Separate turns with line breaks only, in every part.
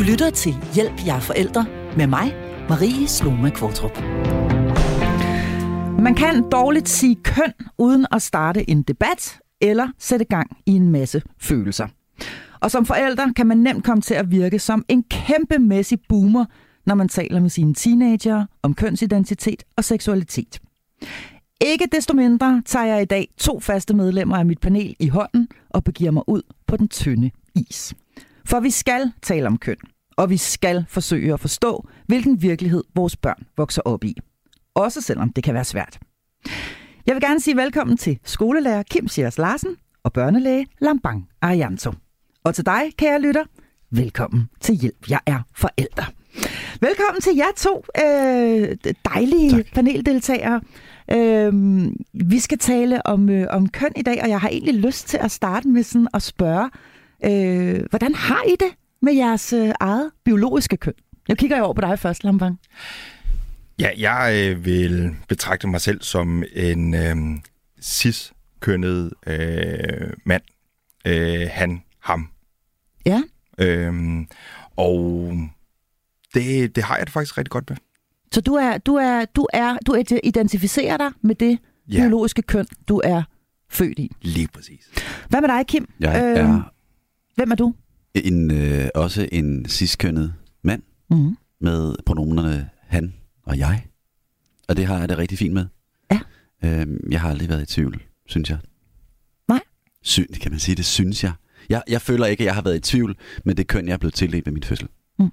Du lytter til Hjælp jer forældre med mig, Marie Sloma Kvartrup. Man kan dårligt sige køn uden at starte en debat eller sætte gang i en masse følelser. Og som forældre kan man nemt komme til at virke som en kæmpemæssig boomer, når man taler med sine teenager om kønsidentitet og seksualitet. Ikke desto mindre tager jeg i dag to faste medlemmer af mit panel i hånden og begiver mig ud på den tynde is. For vi skal tale om køn, og vi skal forsøge at forstå, hvilken virkelighed vores børn vokser op i. Også selvom det kan være svært. Jeg vil gerne sige velkommen til skolelærer Kim Sjærs Larsen og børnelæge Lambang Arianto. Og til dig, kære lytter, velkommen til Hjælp, jeg er forældre. Velkommen til jer to øh, dejlige tak. paneldeltagere. Øh, vi skal tale om, øh, om køn i dag, og jeg har egentlig lyst til at starte med sådan at spørge, øh, hvordan har I det med jeres øh, eget biologiske køn? Jeg kigger jo over på dig først, Lambang.
Ja, jeg øh, vil betragte mig selv som en øh, cis-kønnet øh, mand. Øh, han, ham.
Ja.
Øhm, og det, det har jeg det faktisk rigtig godt med.
Så du er, du er, du er, du identificerer dig med det ja. biologiske køn, du er født i.
Lige præcis.
Hvad med dig, Kim?
Jeg øh, er...
Hvem er du?
En, øh, også en ciskønnet mand mm-hmm. med pronomenerne han og jeg. Og det har jeg det rigtig fint med.
Ja.
Øhm, jeg har aldrig været i tvivl, synes jeg.
Nej.
Syn, kan man sige, det synes jeg. jeg. Jeg føler ikke, at jeg har været i tvivl med det køn, jeg er blevet tildelt ved min fødsel. Mm.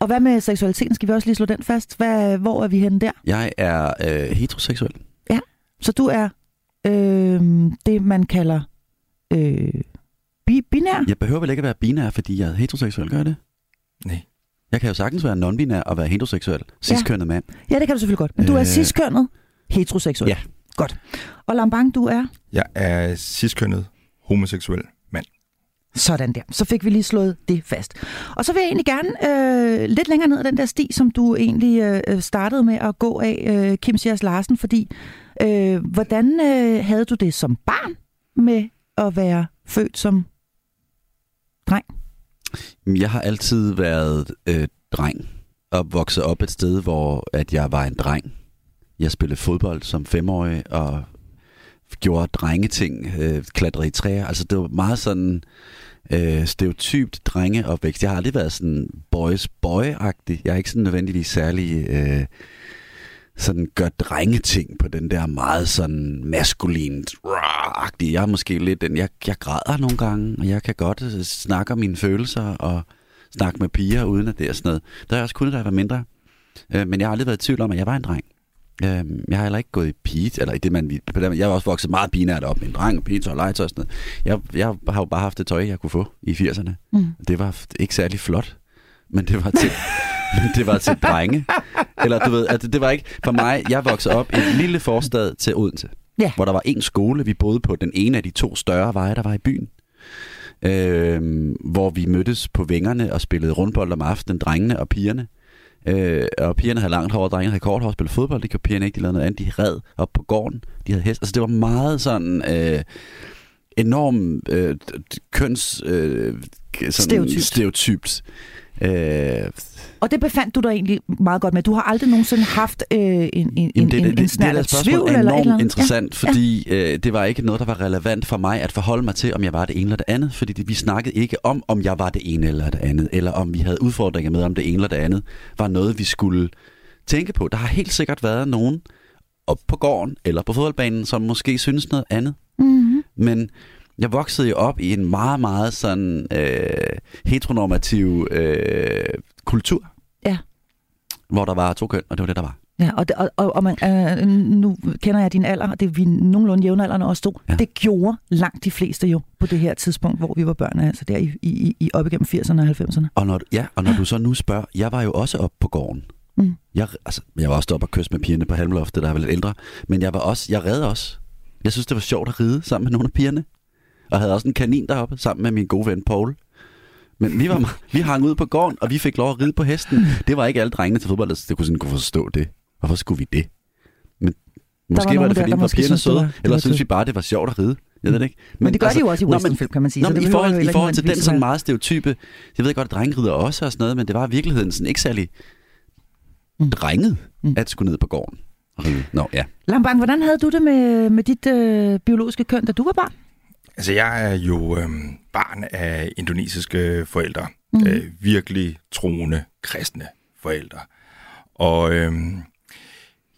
Og hvad med seksualiteten? Skal vi også lige slå den fast? Hvad, hvor er vi henne der?
Jeg er øh, heteroseksuel.
Ja, så du er øh, det, man kalder øh, bi- binær?
Jeg behøver vel ikke at være binær, fordi jeg er heteroseksuel, gør jeg det?
Nej.
Jeg kan jo sagtens være non-binær og være heteroseksuel. Ciskønnet ja. mand.
Ja, det kan du selvfølgelig godt. Men du er øh... ciskønnet heteroseksuel.
Ja.
Godt. Og Lambang, du er?
Jeg er ciskønnet homoseksuel mand.
Sådan der. Så fik vi lige slået det fast. Og så vil jeg egentlig gerne øh, lidt længere ned ad den der sti, som du egentlig øh, startede med at gå af, øh, Kim Sjærs Larsen, fordi øh, hvordan øh, havde du det som barn med at være født som dreng?
Jeg har altid været øh, dreng og vokset op et sted, hvor at jeg var en dreng. Jeg spillede fodbold som femårig og gjorde drengeting, øh, klatrede i træer. Altså det var meget sådan øh, stereotypt drengeopvækst. Jeg har aldrig været sådan boys boy-agtig. Jeg er ikke sådan nødvendigvis særlig... Øh, sådan gør drengeting på den der meget sådan maskulint agtige Jeg er måske lidt den, jeg, jeg græder nogle gange, og jeg kan godt øh, snakke om mine følelser og snakke med piger, uden at det er sådan noget. Der har jeg også kunnet, da jeg var mindre. Øh, men jeg har aldrig været i tvivl om, at jeg var en dreng. Øh, jeg har heller ikke gået i pige, eller i det, man... Jeg har også vokset meget binært op med en dreng, pige, og legetøj og sådan noget. Jeg, jeg har jo bare haft det tøj, jeg kunne få i 80'erne. Mm. Det var ikke særlig flot, men det var til... det var til drenge. Eller du ved, altså, det var ikke... For mig, jeg voksede op i en lille forstad til Odense.
Ja.
Hvor der var en skole, vi boede på den ene af de to større veje, der var i byen. Øh, hvor vi mødtes på vingerne og spillede rundbold om aftenen, drengene og pigerne. Øh, og pigerne havde langt hår, og drengene havde kort hår og spillede fodbold. Det gjorde pigerne ikke, de lavede noget andet. De red op på gården, de havde hest. Altså det var meget sådan... Øh, enorm øh, køns... Øh,
sådan stereotypt.
stereotypt. Øh,
og det befandt du dig egentlig meget godt med. Du har aldrig nogensinde haft øh, en, en, det, en, det, en snært af tvivl?
Det
er
enormt eller interessant, ja. fordi ja. Øh, det var ikke noget, der var relevant for mig at forholde mig til, om jeg var det ene eller det andet. Fordi det, vi snakkede ikke om, om jeg var det ene eller det andet, eller om vi havde udfordringer med, om det ene eller det andet var noget, vi skulle tænke på. Der har helt sikkert været nogen op på gården eller på fodboldbanen, som måske synes noget andet.
Mm-hmm.
Men jeg voksede jo op i en meget, meget sådan øh, heteronormativ øh, kultur.
Ja.
Hvor der var to køn, og det var det, der var.
Ja, og, det, og, og, man, øh, nu kender jeg din alder, og det er vi nogenlunde jævnaldrende også to. Ja. Det gjorde langt de fleste jo på det her tidspunkt, hvor vi var børn, altså der i, i, i op igennem 80'erne og 90'erne.
Og når, ja, og når du så nu spørger, jeg var jo også op på gården. Mm. Jeg, altså, jeg var også oppe og kysse med pigerne på Halmloftet, der var lidt ældre. Men jeg var også, jeg redde også. Jeg synes, det var sjovt at ride sammen med nogle af pigerne. Og havde også en kanin deroppe, sammen med min gode ven Paul. Men vi, var, vi hang ud på gården, og vi fik lov at ride på hesten. Det var ikke alle drengene til fodbold, der kunne, sådan, kunne forstå det. Hvorfor skulle vi det? Men måske var, var det, fordi der, der var pigerne søde, eller synes vi bare, det var sjovt at ride. Jeg ved det ikke.
Men, men det gør altså, de jo også i westernfilm, kan man sige.
Nå, men
det
i forhold, i forhold til den sådan meget stereotype, jeg ved godt, at drengerider også og sådan noget, men det var i virkeligheden sådan ikke særlig
Mm.
drenget
Mm.
at skulle ned på gården. Nå, ja.
Lambang, hvordan havde du det med, med dit øh, biologiske køn, da du var barn?
Altså, jeg er jo øh, barn af indonesiske forældre. Mm. Øh, virkelig troende, kristne forældre. Og øh,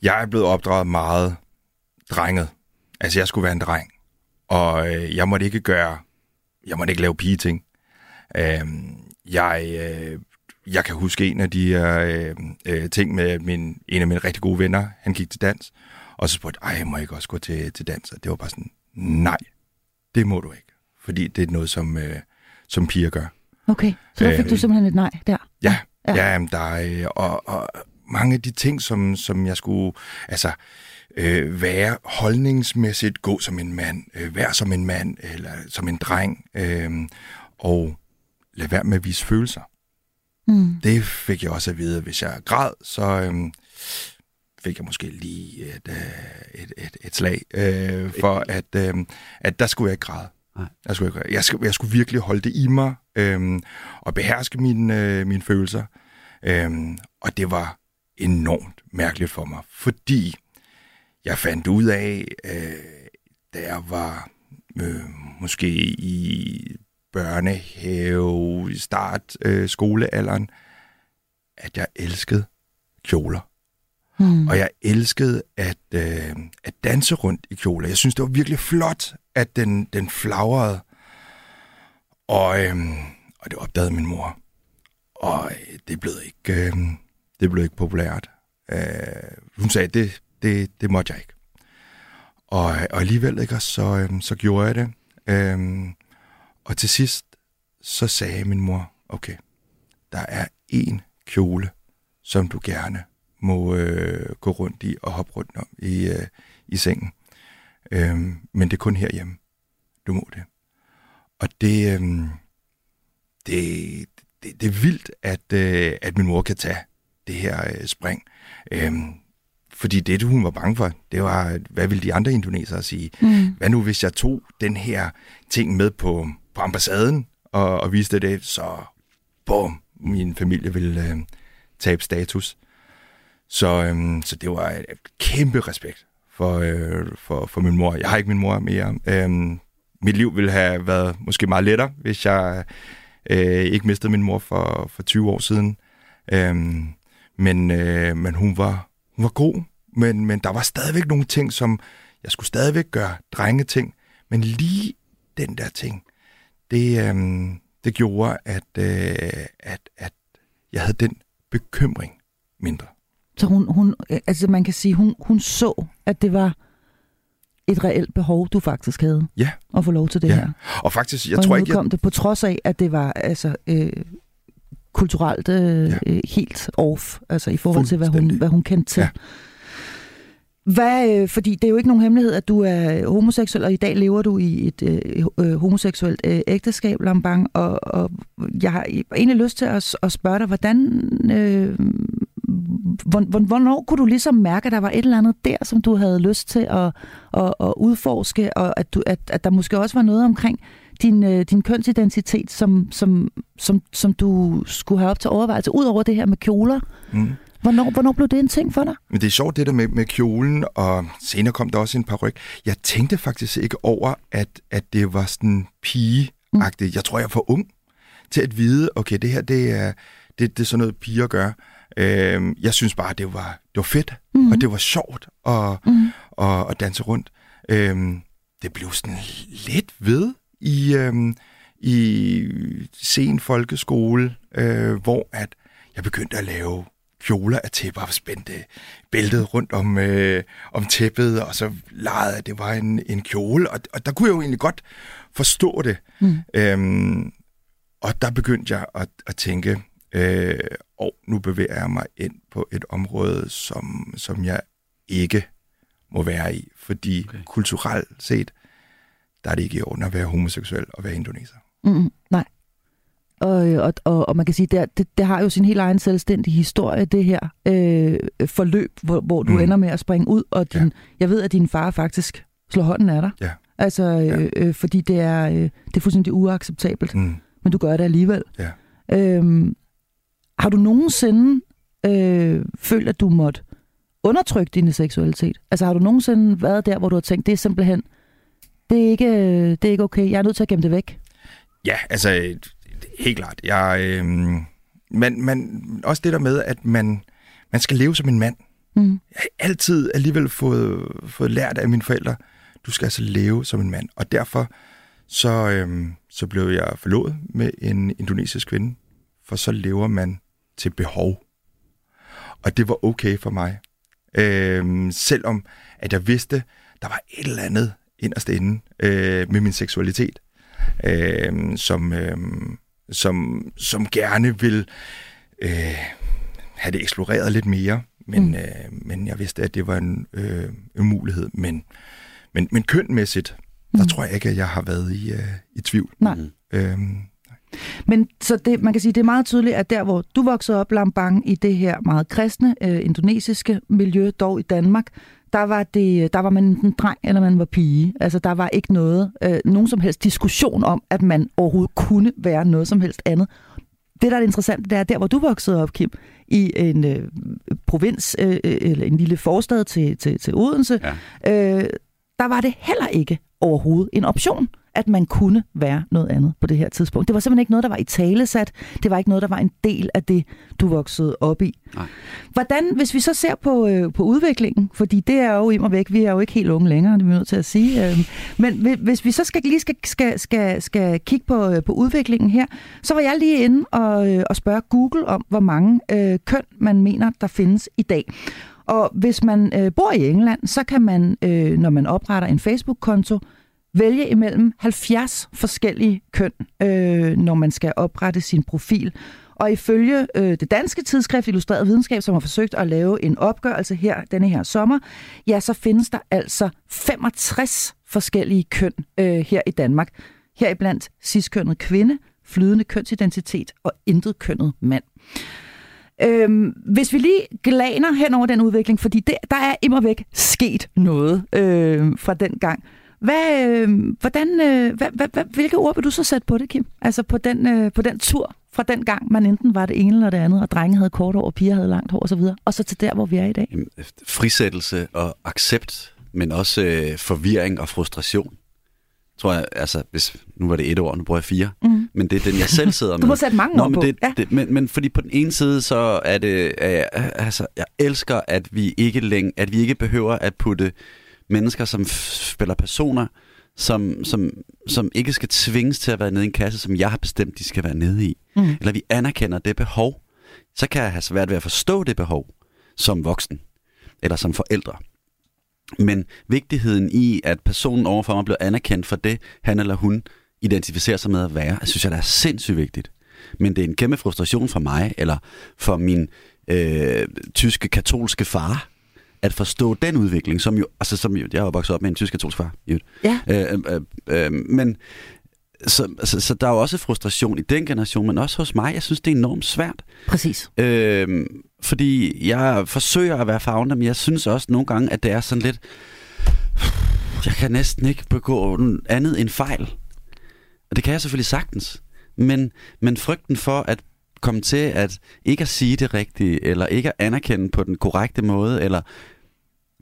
jeg er blevet opdraget meget drenget. Altså, jeg skulle være en dreng. Og øh, jeg måtte ikke gøre... Jeg måtte ikke lave pigeting. Øh, jeg, øh, jeg kan huske en af de her øh, øh, ting med min, en af mine rigtig gode venner. Han gik til dans. Og så spurgte jeg, ej, må jeg ikke også gå til, til dans? Og det var bare sådan, nej, det må du ikke. Fordi det er noget, som, øh, som piger gør.
Okay, så der fik
Øh,
du simpelthen et nej der.
Ja,
Ja.
ja. der er, øh, og, og mange af de ting, som, som jeg skulle altså, øh, være holdningsmæssigt, gå som en mand, øh, være som en mand, eller som en dreng, øh, og lade være med at vise følelser.
Mm.
Det fik jeg også at vide, hvis jeg græd, så øh, fik jeg måske lige et, øh, et, et, et slag øh, for, at, øh, at der skulle jeg ikke græde.
Nej.
Jeg skulle, ikke, jeg, skulle, jeg skulle virkelig holde det i mig øh, og beherske mine, øh, mine følelser. Øh, og det var enormt mærkeligt for mig, fordi jeg fandt ud af, øh, da jeg var øh, måske i børnehave, i start øh, skolealderen, at jeg elskede kjoler.
Mm.
Og jeg elskede at, øh, at danse rundt i kjoler. Jeg synes, det var virkelig flot, at den, den flagrede. Og, øh, og det opdagede min mor. Og øh, det blev ikke, øh, det blev ikke populært. Øh, hun sagde, det, det, det måtte jeg ikke. Og, øh, og alligevel ikke, så, øh, så gjorde jeg det. Øh, og til sidst, så sagde min mor, okay, der er én kjole, som du gerne må øh, gå rundt i og hoppe rundt om i, øh, i sengen. Øhm, men det er kun herhjemme. Du må det. Og det, øhm, det, det, det er vildt, at, øh, at min mor kan tage det her øh, spring. Øhm, fordi det, hun var bange for, det var, hvad ville de andre indonesere sige?
Mm.
Hvad nu, hvis jeg tog den her ting med på, på ambassaden og, og viste det, så bum, min familie ville øh, tabe status. Så, øhm, så det var et, et kæmpe respekt for, øh, for, for min mor. Jeg har ikke min mor mere. Øhm, mit liv ville have været måske meget lettere, hvis jeg øh, ikke mistede min mor for, for 20 år siden. Øhm, men øh, men hun, var, hun var god, men, men der var stadigvæk nogle ting, som jeg skulle stadigvæk gøre drengeting. Men lige den der ting, det, øhm, det gjorde, at, øh, at, at jeg havde den bekymring mindre.
Så hun, hun, altså man kan sige, hun, hun så, at det var et reelt behov, du faktisk havde.
Ja.
At få lov til det
Ja.
her.
Og faktisk, jeg
og
tror ikke, jeg,
kom det på trods af, at det var altså øh, kulturelt øh,
Ja.
øh, helt off, altså i forhold til, hvad hun, hvad hun kendte til.
Ja.
Hvad, øh, fordi det er jo ikke nogen hemmelighed, at du er homoseksuel, og i dag lever du i et øh, øh, homoseksuelt øh, ægteskab, Lambang, og, og jeg har egentlig lyst til at, at spørge dig, hvordan, øh, hvornår kunne du ligesom mærke, at der var et eller andet der, som du havde lyst til at, at, at udforske, og at, du, at, at der måske også var noget omkring din, øh, din kønsidentitet, som, som, som, som du skulle have op til overvejelse, ud over det her med kjoler.
mm.
Hvornår, hvornår blev det en ting for dig?
Men det er sjovt det der med, med kjolen, og senere kom der også en par ryg. Jeg tænkte faktisk ikke over, at, at det var sådan pigeagtigt. Jeg tror, jeg er for ung til at vide, okay, det her, det er, det, det er sådan noget, piger gør. Øhm, jeg synes bare, det var, det var fedt, mm. og det var sjovt at,
Mhm.
at, at danse rundt. Øhm, det blev sådan lidt ved i, øhm, i sen folkeskole, øh, hvor at jeg begyndte at lave kjoler af tæpper og spændte bæltet rundt om, øh, om tæppet, og så legede at det var en, en kjole, og, og der kunne jeg jo egentlig godt forstå det.
Mm.
Øhm, og der begyndte jeg at, at tænke, øh, og nu bevæger jeg mig ind på et område, som, som jeg ikke må være i, fordi
Okay.
kulturelt set, der er det ikke i orden at være homoseksuel og være indoneser.
Mm, nej. Og, og, og, og man kan sige, det, det, det har jo sin helt egen selvstændige historie, det her øh, forløb, hvor, hvor du mm. Ender med at springe ud, og din, ja.
Ja.
jeg ved, at din far faktisk slår hånden af dig.
Ja.
Altså,
Ja.
øh, øh, fordi det er, øh, det er fuldstændig uacceptabelt,
Mm.
men du gør det alligevel.
Ja.
Øhm, har du nogensinde øh, følt, at du måtte undertrykke din seksualitet? Altså, har du nogensinde været der, hvor du har tænkt, det er simpelthen, det er ikke, øh, det er ikke okay, jeg er nødt til at gemme det væk?
Ja, altså, øh, helt klart. Jeg, øh, man, man, også det der med, at man, man skal leve som en mand.
Mm.
Jeg har altid alligevel fået, fået lært af mine forældre, du skal altså leve som en mand. Og derfor så, øhm, så blev jeg forlovet med en indonesisk kvinde, for så lever man til behov. Og det var okay for mig. Øhm, selvom at jeg vidste, der var et eller andet inderst inde øh, med min seksualitet, øh, som, øh, som, som gerne vil øh, have det eksploreret lidt mere. Men,
Mm.
øh, men jeg vidste, at det var en, øh, en mulighed. Men, men, men kønmæssigt, der
Mm.
tror jeg ikke, at jeg har været i, øh, i tvivl.
Nej.
Mm.
Men så det, man kan sige, det er meget tydeligt, at der, hvor du voksede op, Lambang, i det her meget kristne, øh, indonesiske miljø, dog i Danmark, der var, det, der var man enten dreng, eller man var pige. Altså, der var ikke noget, øh, nogen som helst diskussion om, at man overhovedet kunne være noget som helst andet. Det, der er det interessante, det er, der hvor du voksede op, Kim, i en øh, provins, øh, øh, eller en lille forstad til, til, til Odense,
Ja.
øh, der var det heller ikke overhovedet en option, at man kunne være noget andet på det her tidspunkt. Det var simpelthen ikke noget, der var i talesat. Det var ikke noget, der var en del af det, du voksede op i.
Nej.
Hvordan, hvis vi så ser på, øh, på udviklingen, fordi det er jo immer væk, vi er jo ikke helt unge længere, det er vi nødt til at sige. Øh, men hvi- hvis vi så skal lige skal, skal, skal, skal kigge på, øh, på udviklingen her, så var jeg lige inde og, øh, og spørge Google om, hvor mange øh, køn man mener, der findes i dag. Og hvis man øh, bor i England, så kan man, øh, når man opretter en Facebook-konto, vælge imellem 70 forskellige køn, øh, når man skal oprette sin profil. Og ifølge øh, det danske tidsskrift Illustreret Videnskab, som har forsøgt at lave en opgørelse her denne her sommer, ja, så findes der altså 65 forskellige køn øh, her i Danmark. Heriblandt ciskønnet kvinde, flydende kønsidentitet og intet kønnet mand. Øhm, hvis vi lige glaner hen over den udvikling, fordi det, der er immer væk sket noget øh, fra den gang. Hvad, øh, hvordan, øh, hvad, hvad, hvad, hvilke ord vil du så sætte på det, Kim? Altså på den, øh, på den tur fra den gang, man enten var det ene eller det andet, og drenge havde kort hår, og piger havde langt hår osv., og så til der, hvor vi er i dag.
Jamen, Frisættelse og accept, men også øh, forvirring og frustration. Tror jeg, altså, hvis, nu var det et ord, nu bruger jeg fire,
Mm.
men det er den, jeg selv sidder med.
Du må sætte mange
Nå,
ord
men,
på.
det,
ja.
det, men, men fordi på den ene side, så er det, øh, altså, jeg elsker, at vi ikke længe, at vi ikke behøver at putte mennesker, som spiller personer, som, som, som ikke skal tvinges til at være nede i en kasse, som jeg har bestemt, de skal være nede i.
Mm.
Eller vi anerkender det behov, så kan jeg have svært ved at forstå det behov som voksen, eller som forældre. Men vigtigheden i, at personen overfor mig bliver anerkendt for det, han eller hun identificerer sig med at være, synes jeg, det er sindssygt vigtigt. Men det er en kæmpe frustration for mig, eller for min øh, tyske katolske far, at forstå den udvikling, som jo, altså som jo, jeg er jo vokset op med en tysk katolsk far, jo.
Ja.
Øh, øh, øh, men så, så, så der er jo også frustration i den generation, men også hos mig. Jeg synes, det er enormt svært.
Præcis.
Øh, fordi jeg forsøger at være fagner, men jeg synes også nogle gange, at det er sådan lidt... Jeg kan næsten ikke begå andet end fejl. Og det kan jeg selvfølgelig sagtens. Men, men frygten for at komme til at ikke at sige det rigtige, eller ikke at anerkende på den korrekte måde, eller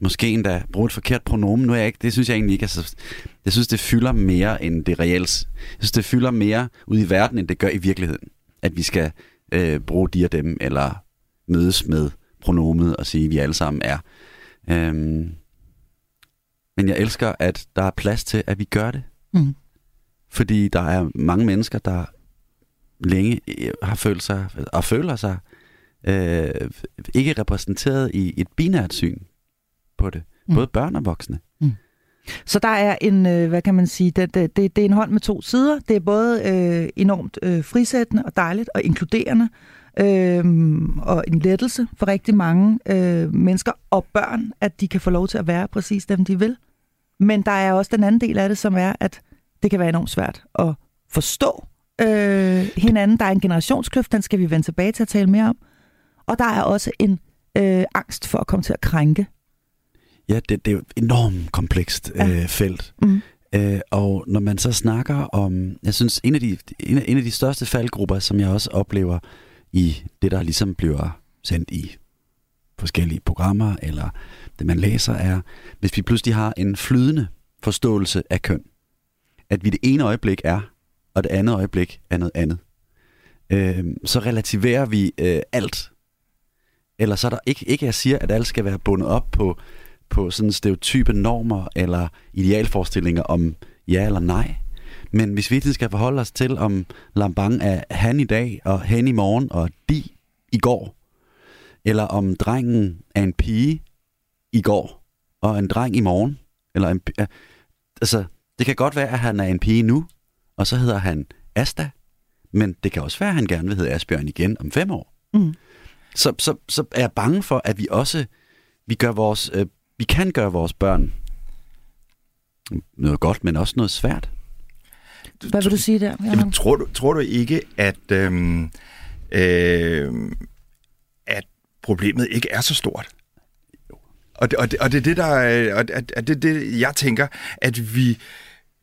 måske endda bruge et forkert pronomen. Nu er jeg ikke, det synes jeg egentlig ikke er så... Jeg synes, det fylder mere end det reelt. Jeg synes, det fylder mere ud i verden, end det gør i virkeligheden. At vi skal øh, bruge de og dem, eller mødes med pronomet og sige, at vi alle sammen er. Øhm, men jeg elsker, at der er plads til, at vi gør det.
Mm.
Fordi der er mange mennesker, der længe øh, har følt sig, og føler sig, øh, ikke repræsenteret i et binært syn på det.
Mm.
Både børn og voksne.
Så der er en, øh, hvad kan man sige, det, det, det, det er en hånd med to sider. Det er både øh, enormt øh, frisættende og dejligt og inkluderende, øh, og en lettelse for rigtig mange øh, mennesker og børn, at de kan få lov til at være præcis dem, de vil. Men der er også den anden del af det, som er, at det kan være enormt svært at forstå øh, hinanden. Der er en generationskløft, den skal vi vende tilbage til at tale mere om. Og der er også en øh, angst for at komme til at krænke.
Ja, det, det er jo et enormt komplekst
Ja.
øh, felt.
Mm.
Øh, og når man så snakker om, jeg synes, en af, de, en, af, en af de største faldgrupper, som jeg også oplever i det, der ligesom bliver sendt i forskellige programmer, eller det man læser, er, hvis vi pludselig har en flydende forståelse af køn. At vi det ene øjeblik er, og det andet øjeblik er noget andet. Øh, så relativerer vi øh, alt. Eller så er der ikke, ikke jeg siger, at alt skal være bundet op på, på sådan stereotype normer eller idealforestillinger om ja eller nej. Men hvis vi skal forholde os til, om Lambang er han i dag, og hen i morgen, og de i går, eller om drengen er en pige i går, og en dreng i morgen, eller en, altså, det kan godt være, at han er en pige nu, og så hedder han Asta, men det kan også være, at han gerne vil hedde Asbjørn igen om fem år. Mm. Så, så, så er jeg bange for, at vi også vi gør vores, øh, vi kan gøre vores børn noget godt, men også noget svært.
Hvad vil du sige der?
Jamen, tror, du, tror du ikke, at, øhm, øh, at problemet ikke er så stort? Og det, og det, og det er det, der, og det, og det, det, jeg tænker, at vi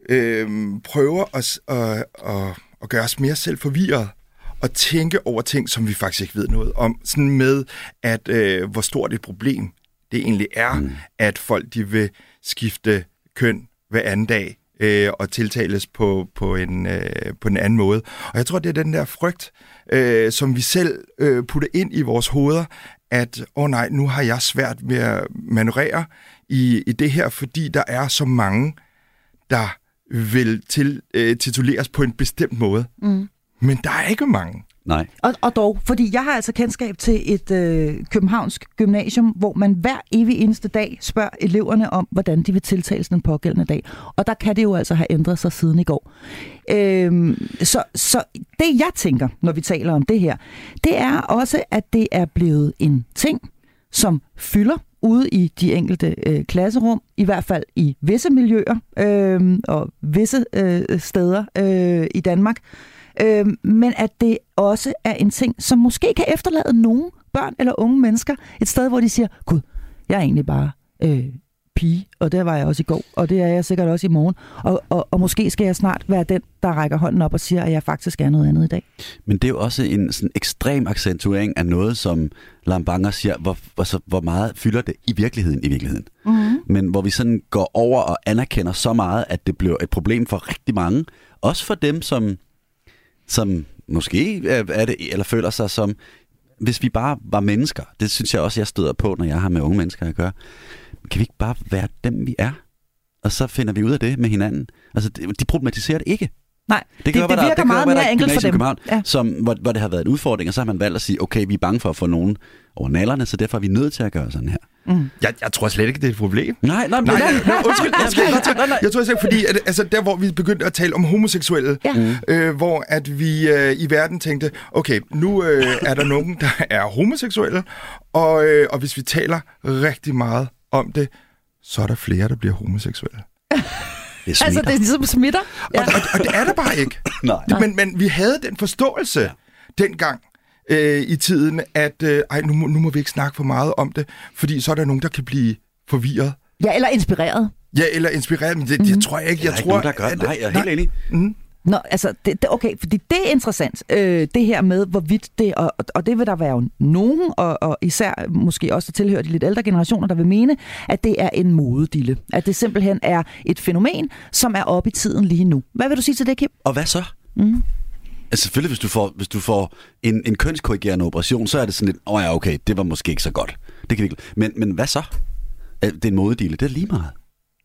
øh, prøver at, at, at, at gøre os mere selv forvirret og tænke over ting, som vi faktisk ikke ved noget om. Sådan med, at øh, hvor stort et problem det egentlig er, mm. at folk de vil skifte køn hver anden dag øh, og tiltales på, på, en, øh, på en anden måde. Og jeg tror, det er den der frygt, øh, som vi selv øh, putter ind i vores hoveder, at, åh oh nej, nu har jeg svært ved at manøvrere i, i det her, fordi der er så mange, der vil til, øh, tituleres på en bestemt måde. Mm. Men der er ikke mange.
Nej.
Og, og dog, fordi jeg har altså kendskab til et øh, københavnsk gymnasium, hvor man hver evig eneste dag spørger eleverne om, hvordan de vil tiltales den pågældende dag. Og der kan det jo altså have ændret sig siden i går. Øhm, så, så det jeg tænker, når vi taler om det her, det er også, at det er blevet en ting, som fylder ude i de enkelte øh, klasserum, i hvert fald i visse miljøer øh, og visse øh, steder øh, i Danmark. Øh, men at det også er en ting, som måske kan efterlade nogle børn eller unge mennesker et sted, hvor de siger, gud, jeg er egentlig bare øh, pige, og det var jeg også i går, og det er jeg sikkert også i morgen. Og, og, og måske skal jeg snart være den, der rækker hånden op og siger, at jeg faktisk er noget andet i dag.
Men det er jo også en sådan ekstrem accentuering af noget, som Lambanger siger, hvor, altså, hvor meget fylder det i virkeligheden i virkeligheden. Mm-hmm. Men hvor vi sådan går over og anerkender så meget, at det bliver et problem for rigtig mange. Også for dem, som som måske er det, eller føler sig som, hvis vi bare var mennesker, det synes jeg også, jeg støder på, når jeg har med unge mennesker at gøre, kan vi ikke bare være dem, vi er? Og så finder vi ud af det med hinanden. Altså, de problematiserer det ikke.
Nej, det, det, det, det virker der, meget mere enkelt for dem.
Ja. Som, hvor, hvor det har været en udfordring, og så har man valgt at sige, okay, vi er bange for at få nogen over nallerne, så derfor er vi nødt til at gøre sådan her.
Mm. Jeg, jeg tror slet ikke, det er et problem.
Nej, nej,
nej, nej, nej undskyld, undskyld, undskyld. Nej, nej. Jeg tror ikke, fordi at, altså, der, hvor vi begyndte at tale om homoseksuelle, ja. Mm. øh, hvor at vi øh, i verden tænkte, okay, nu øh, er der nogen, der er homoseksuelle, og, øh, og hvis vi taler rigtig meget om det, så er der flere, der bliver homoseksuelle.
Det altså, det er ligesom smitter.
Ja. Og, og, og det er der bare ikke.
Nej.
Men, men vi havde den forståelse ja. dengang øh, i tiden, at øh, ej, nu, nu må vi ikke snakke for meget om det, fordi så er der nogen, der kan blive forvirret.
Ja, eller inspireret.
Ja, eller inspireret, men det, mm. det tror jeg ikke. Jeg,
jeg
tror,
nogen, der gør. At, nej, jeg er helt enig. Mm.
Nå, altså, det, det, okay, fordi det er interessant, øh, det her med, hvorvidt det, og, og det vil der være jo nogen, og, og især måske også der tilhører de lidt ældre generationer, der vil mene, at det er en modedille. At det simpelthen er et fænomen, som er oppe i tiden lige nu. Hvad vil du sige til det, Kim?
Og hvad så? Mm. Altså selvfølgelig, hvis du får, hvis du får en, en kønskorrigerende operation, så er det sådan lidt, åh oh ja, okay, det var måske ikke så godt. Det kan ikke. Men, men hvad så? Det er en modedille, det er lige meget. Er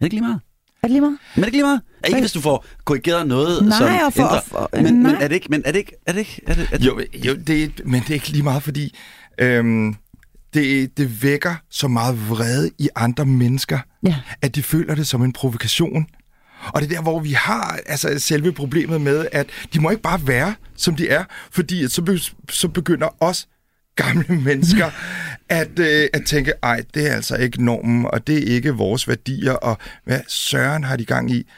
det ikke lige meget?
Er det lige meget?
Men er det ikke lige meget? Er ikke, hvis du får korrigeret noget,
nej,
som
for, ændrer... For,
men, nej. men er det ikke... Men er det ikke... Er det ikke er det, er det...
Jo, jo det er, men det er ikke lige meget, fordi øhm, det, det vækker så meget vrede i andre mennesker, ja. at de føler det som en provokation. Og det er der, hvor vi har altså, selve problemet med, at de må ikke bare være, som de er, fordi så, be, så begynder os gamle mennesker at, øh, at tænke, ej, det er altså ikke normen, og det er ikke vores værdier, og hvad søren har de gang i?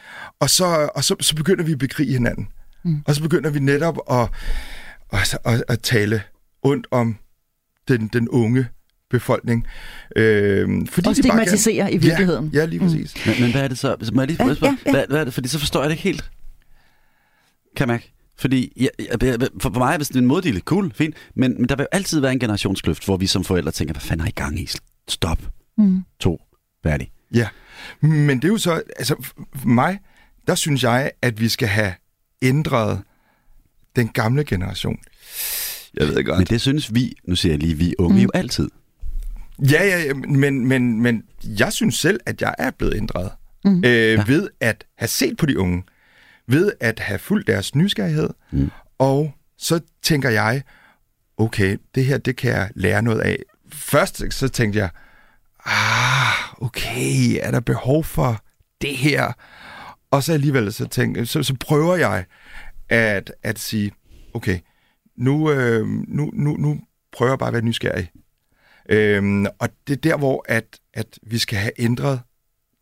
Og så, og så, så begynder vi at bekrige hinanden. Mm. Og så begynder vi netop at, at, at, at tale ondt om den, den unge befolkning. Øh, fordi
Og
de bare gerne-
stigmatisere i virkeligheden.
Ja, ja lige præcis.
Men, men hvad er det så? Må jeg lige
Ja,
ja, spørge?
ja, ja.
Hvad, hvad er det? Fordi så forstår jeg det ikke helt. Kan jeg mærke? Fordi jeg, for, mig er det en moddel cool, fint, men, men der vil jo altid være en generationskløft, hvor vi som forældre tænker, hvad fanden er I gang i? Stop.
Mm.
To. Færdig.
Ja, men det er jo så, altså for mig, der synes jeg, at vi skal have ændret den gamle generation. Jeg ved godt.
Men det synes vi, nu siger jeg lige vi unge, mm. jo altid.
Ja, ja, ja, men, men, men jeg synes selv, at jeg er blevet ændret. Mm. Øh, ved at have set på de unge. Ved at have fulgt deres nysgerrighed. Mm. Og så tænker jeg, okay, det her, det kan jeg lære noget af. Først så tænkte jeg, ah, okay, er der behov for det her? Og så alligevel så, tænker, så, så prøver jeg at, at sige, okay, nu, øh, nu, nu, nu prøver jeg bare at være nysgerrig. Øhm, og det er der, hvor at, at vi skal have ændret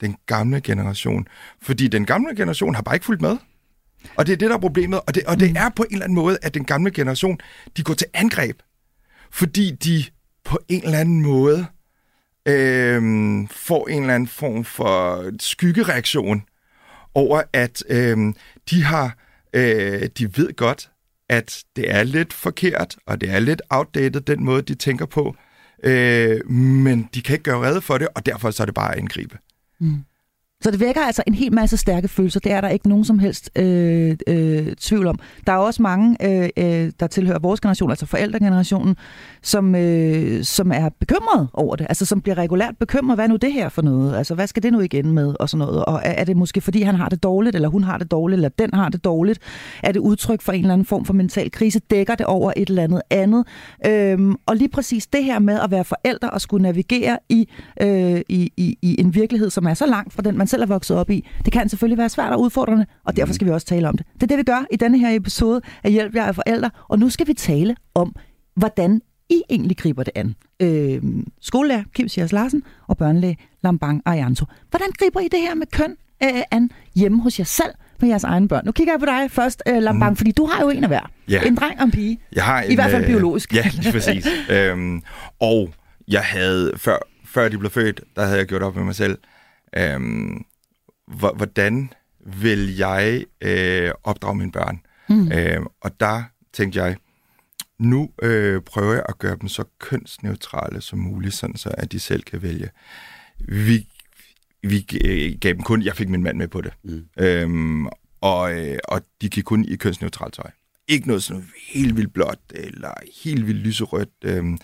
den gamle generation. Fordi den gamle generation har bare ikke fulgt med. Og det er det, der er problemet. Og det, og det er på en eller anden måde, at den gamle generation, de går til angreb. Fordi de på en eller anden måde øhm, får en eller anden form for skyggereaktion over, at øhm, de har, øh, de ved godt, at det er lidt forkert, og det er lidt outdated, den måde, de tænker på. Øh, men de kan ikke gøre redde for det, og derfor så er det bare at angribe. Mm.
Så det vækker altså en hel masse stærke følelser. Det er der ikke nogen som helst øh, øh, tvivl om. Der er også mange, øh, øh, der tilhører vores generation, altså forældregenerationen, som, øh, som er bekymret over det. Altså som bliver regulært bekymret. Hvad er nu det her for noget? Altså hvad skal det nu igen med? Og sådan noget. Og er, er det måske fordi, han har det dårligt, eller hun har det dårligt, eller den har det dårligt? Er det udtryk for en eller anden form for mental krise? Dækker det over et eller andet andet? Øhm, og lige præcis det her med at være forældre og skulle navigere i, øh, i, i, i en virkelighed, som er så langt fra den, man selv er vokset op i, det kan selvfølgelig være svært og udfordrende, og derfor skal vi også tale om det. Det er det, vi gør i denne her episode af Hjælp jer af forældre, og nu skal vi tale om, hvordan I egentlig griber det an. Øh, skolelærer Kim Sias Larsen og børnelæge Lambang Arianto. Hvordan griber I det her med køn øh, an hjemme hos jer selv med jeres egne børn? Nu kigger jeg på dig først, øh, Lambang, mm. fordi du har jo en af hver.
Ja.
En dreng og en pige.
Jeg har
I hvert fald biologisk.
Ja, lige præcis. øhm, og jeg havde, før, før de blev født, der havde jeg gjort op med mig selv, øhm, hvor- hvordan vil jeg øh, opdrage mine børn? Mm. Øhm, og der tænkte jeg, nu øh, prøver jeg at gøre dem så kønsneutrale som muligt, sådan så at de selv kan vælge. Vi, vi øh, gav dem kun, jeg fik min mand med på det, mm. øhm, og, øh, og de gik kun i kønsneutralt tøj. Ikke noget sådan noget helt vildt blåt, eller helt vildt lyserødt. Øhm,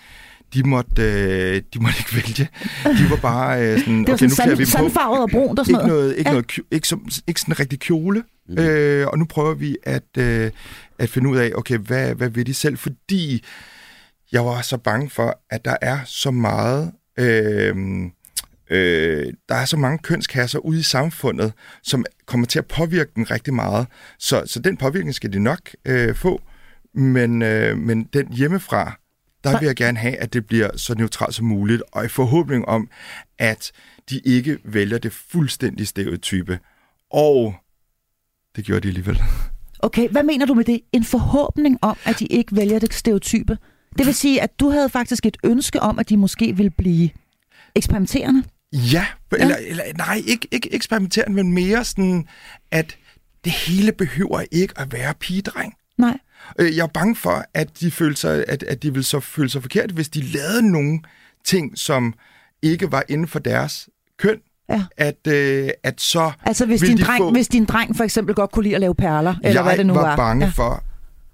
de måtte, øh, de måtte ikke vælge. De var bare øh, sådan,
Det var
okay, nu
sådan
vi
sand,
på.
sandfarvet og brunt og sådan
Ikke
noget.
noget, ikke,
Ja.
noget, ikke, som, ikke sådan en rigtig kjole. Mm. Øh, og nu prøver vi at, øh, at finde ud af, okay, hvad, hvad vil de selv? Fordi jeg var så bange for, at der er så meget... Øh, øh, der er så mange kønskasser ude i samfundet, som kommer til at påvirke dem rigtig meget. Så, så den påvirkning skal de nok øh, få. Men, øh, men den hjemmefra, der vil jeg gerne have, at det bliver så neutralt som muligt, og i forhåbning om, at de ikke vælger det fuldstændig stereotype. Og det gjorde de alligevel.
Okay, hvad mener du med det? En forhåbning om, at de ikke vælger det stereotype? Det vil sige, at du havde faktisk et ønske om, at de måske ville blive eksperimenterende?
Ja, eller, eller nej, ikke, ikke eksperimenterende, men mere sådan, at det hele behøver ikke at være pigedreng.
Nej.
Øh, Jeg er bange for, at de, følte sig, at, at de ville så føle sig forkert, hvis de lavede nogle ting, som ikke var inden for deres køn.
Ja.
At, øh, at så
Altså hvis din, dreng,
få...
hvis din dreng for eksempel godt kunne lide at lave perler, eller
jeg
hvad det nu
var
var.
bange
ja.
for,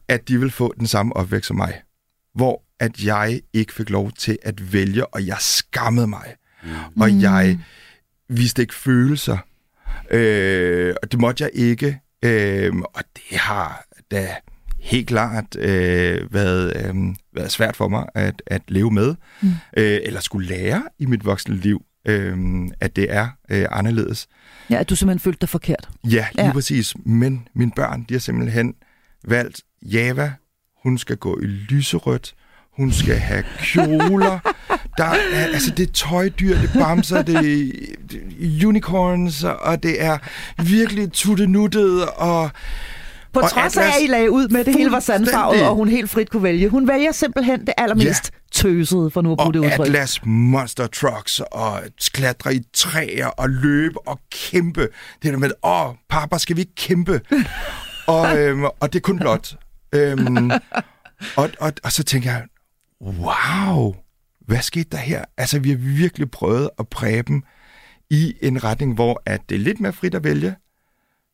at de ville få den samme opvækst som mig. Hvor at jeg ikke fik lov til at vælge, og jeg skammede mig. Mm. Og jeg viste ikke følelser. Øh, og det måtte jeg ikke. Øh, og det har da helt klart øh, været, øh, været svært for mig at, at leve med. Mm. Øh, eller skulle lære i mit voksne liv, øh, at det er øh, anderledes.
Ja, at du simpelthen følte dig forkert.
Ja, lige
Ja.
præcis. Men mine børn, de har simpelthen valgt Java. Hun skal gå i lyserødt. Hun skal have kjoler. Der er, altså, det er tøjdyr, det er bamser, det er, det er unicorns, og det er virkelig tuttenuttet, og,
På
Og
trods af,
Atlas-
at I lagde ud med, det hele var sandfarvet, og hun helt frit kunne vælge. Hun vælger simpelthen det allermest tøsede, for nu at bruge
og
det udtryk.
Atlas Monster Trucks, og klatre i træer, og løbe og kæmpe. Det der med, åh, papa, skal vi ikke kæmpe? og, øhm, og det er kun blot. Øhm, og, og, og så tænker jeg, wow, hvad skete der her? Altså, vi har virkelig prøvet at præge dem i en retning, hvor at det er lidt mere frit at vælge,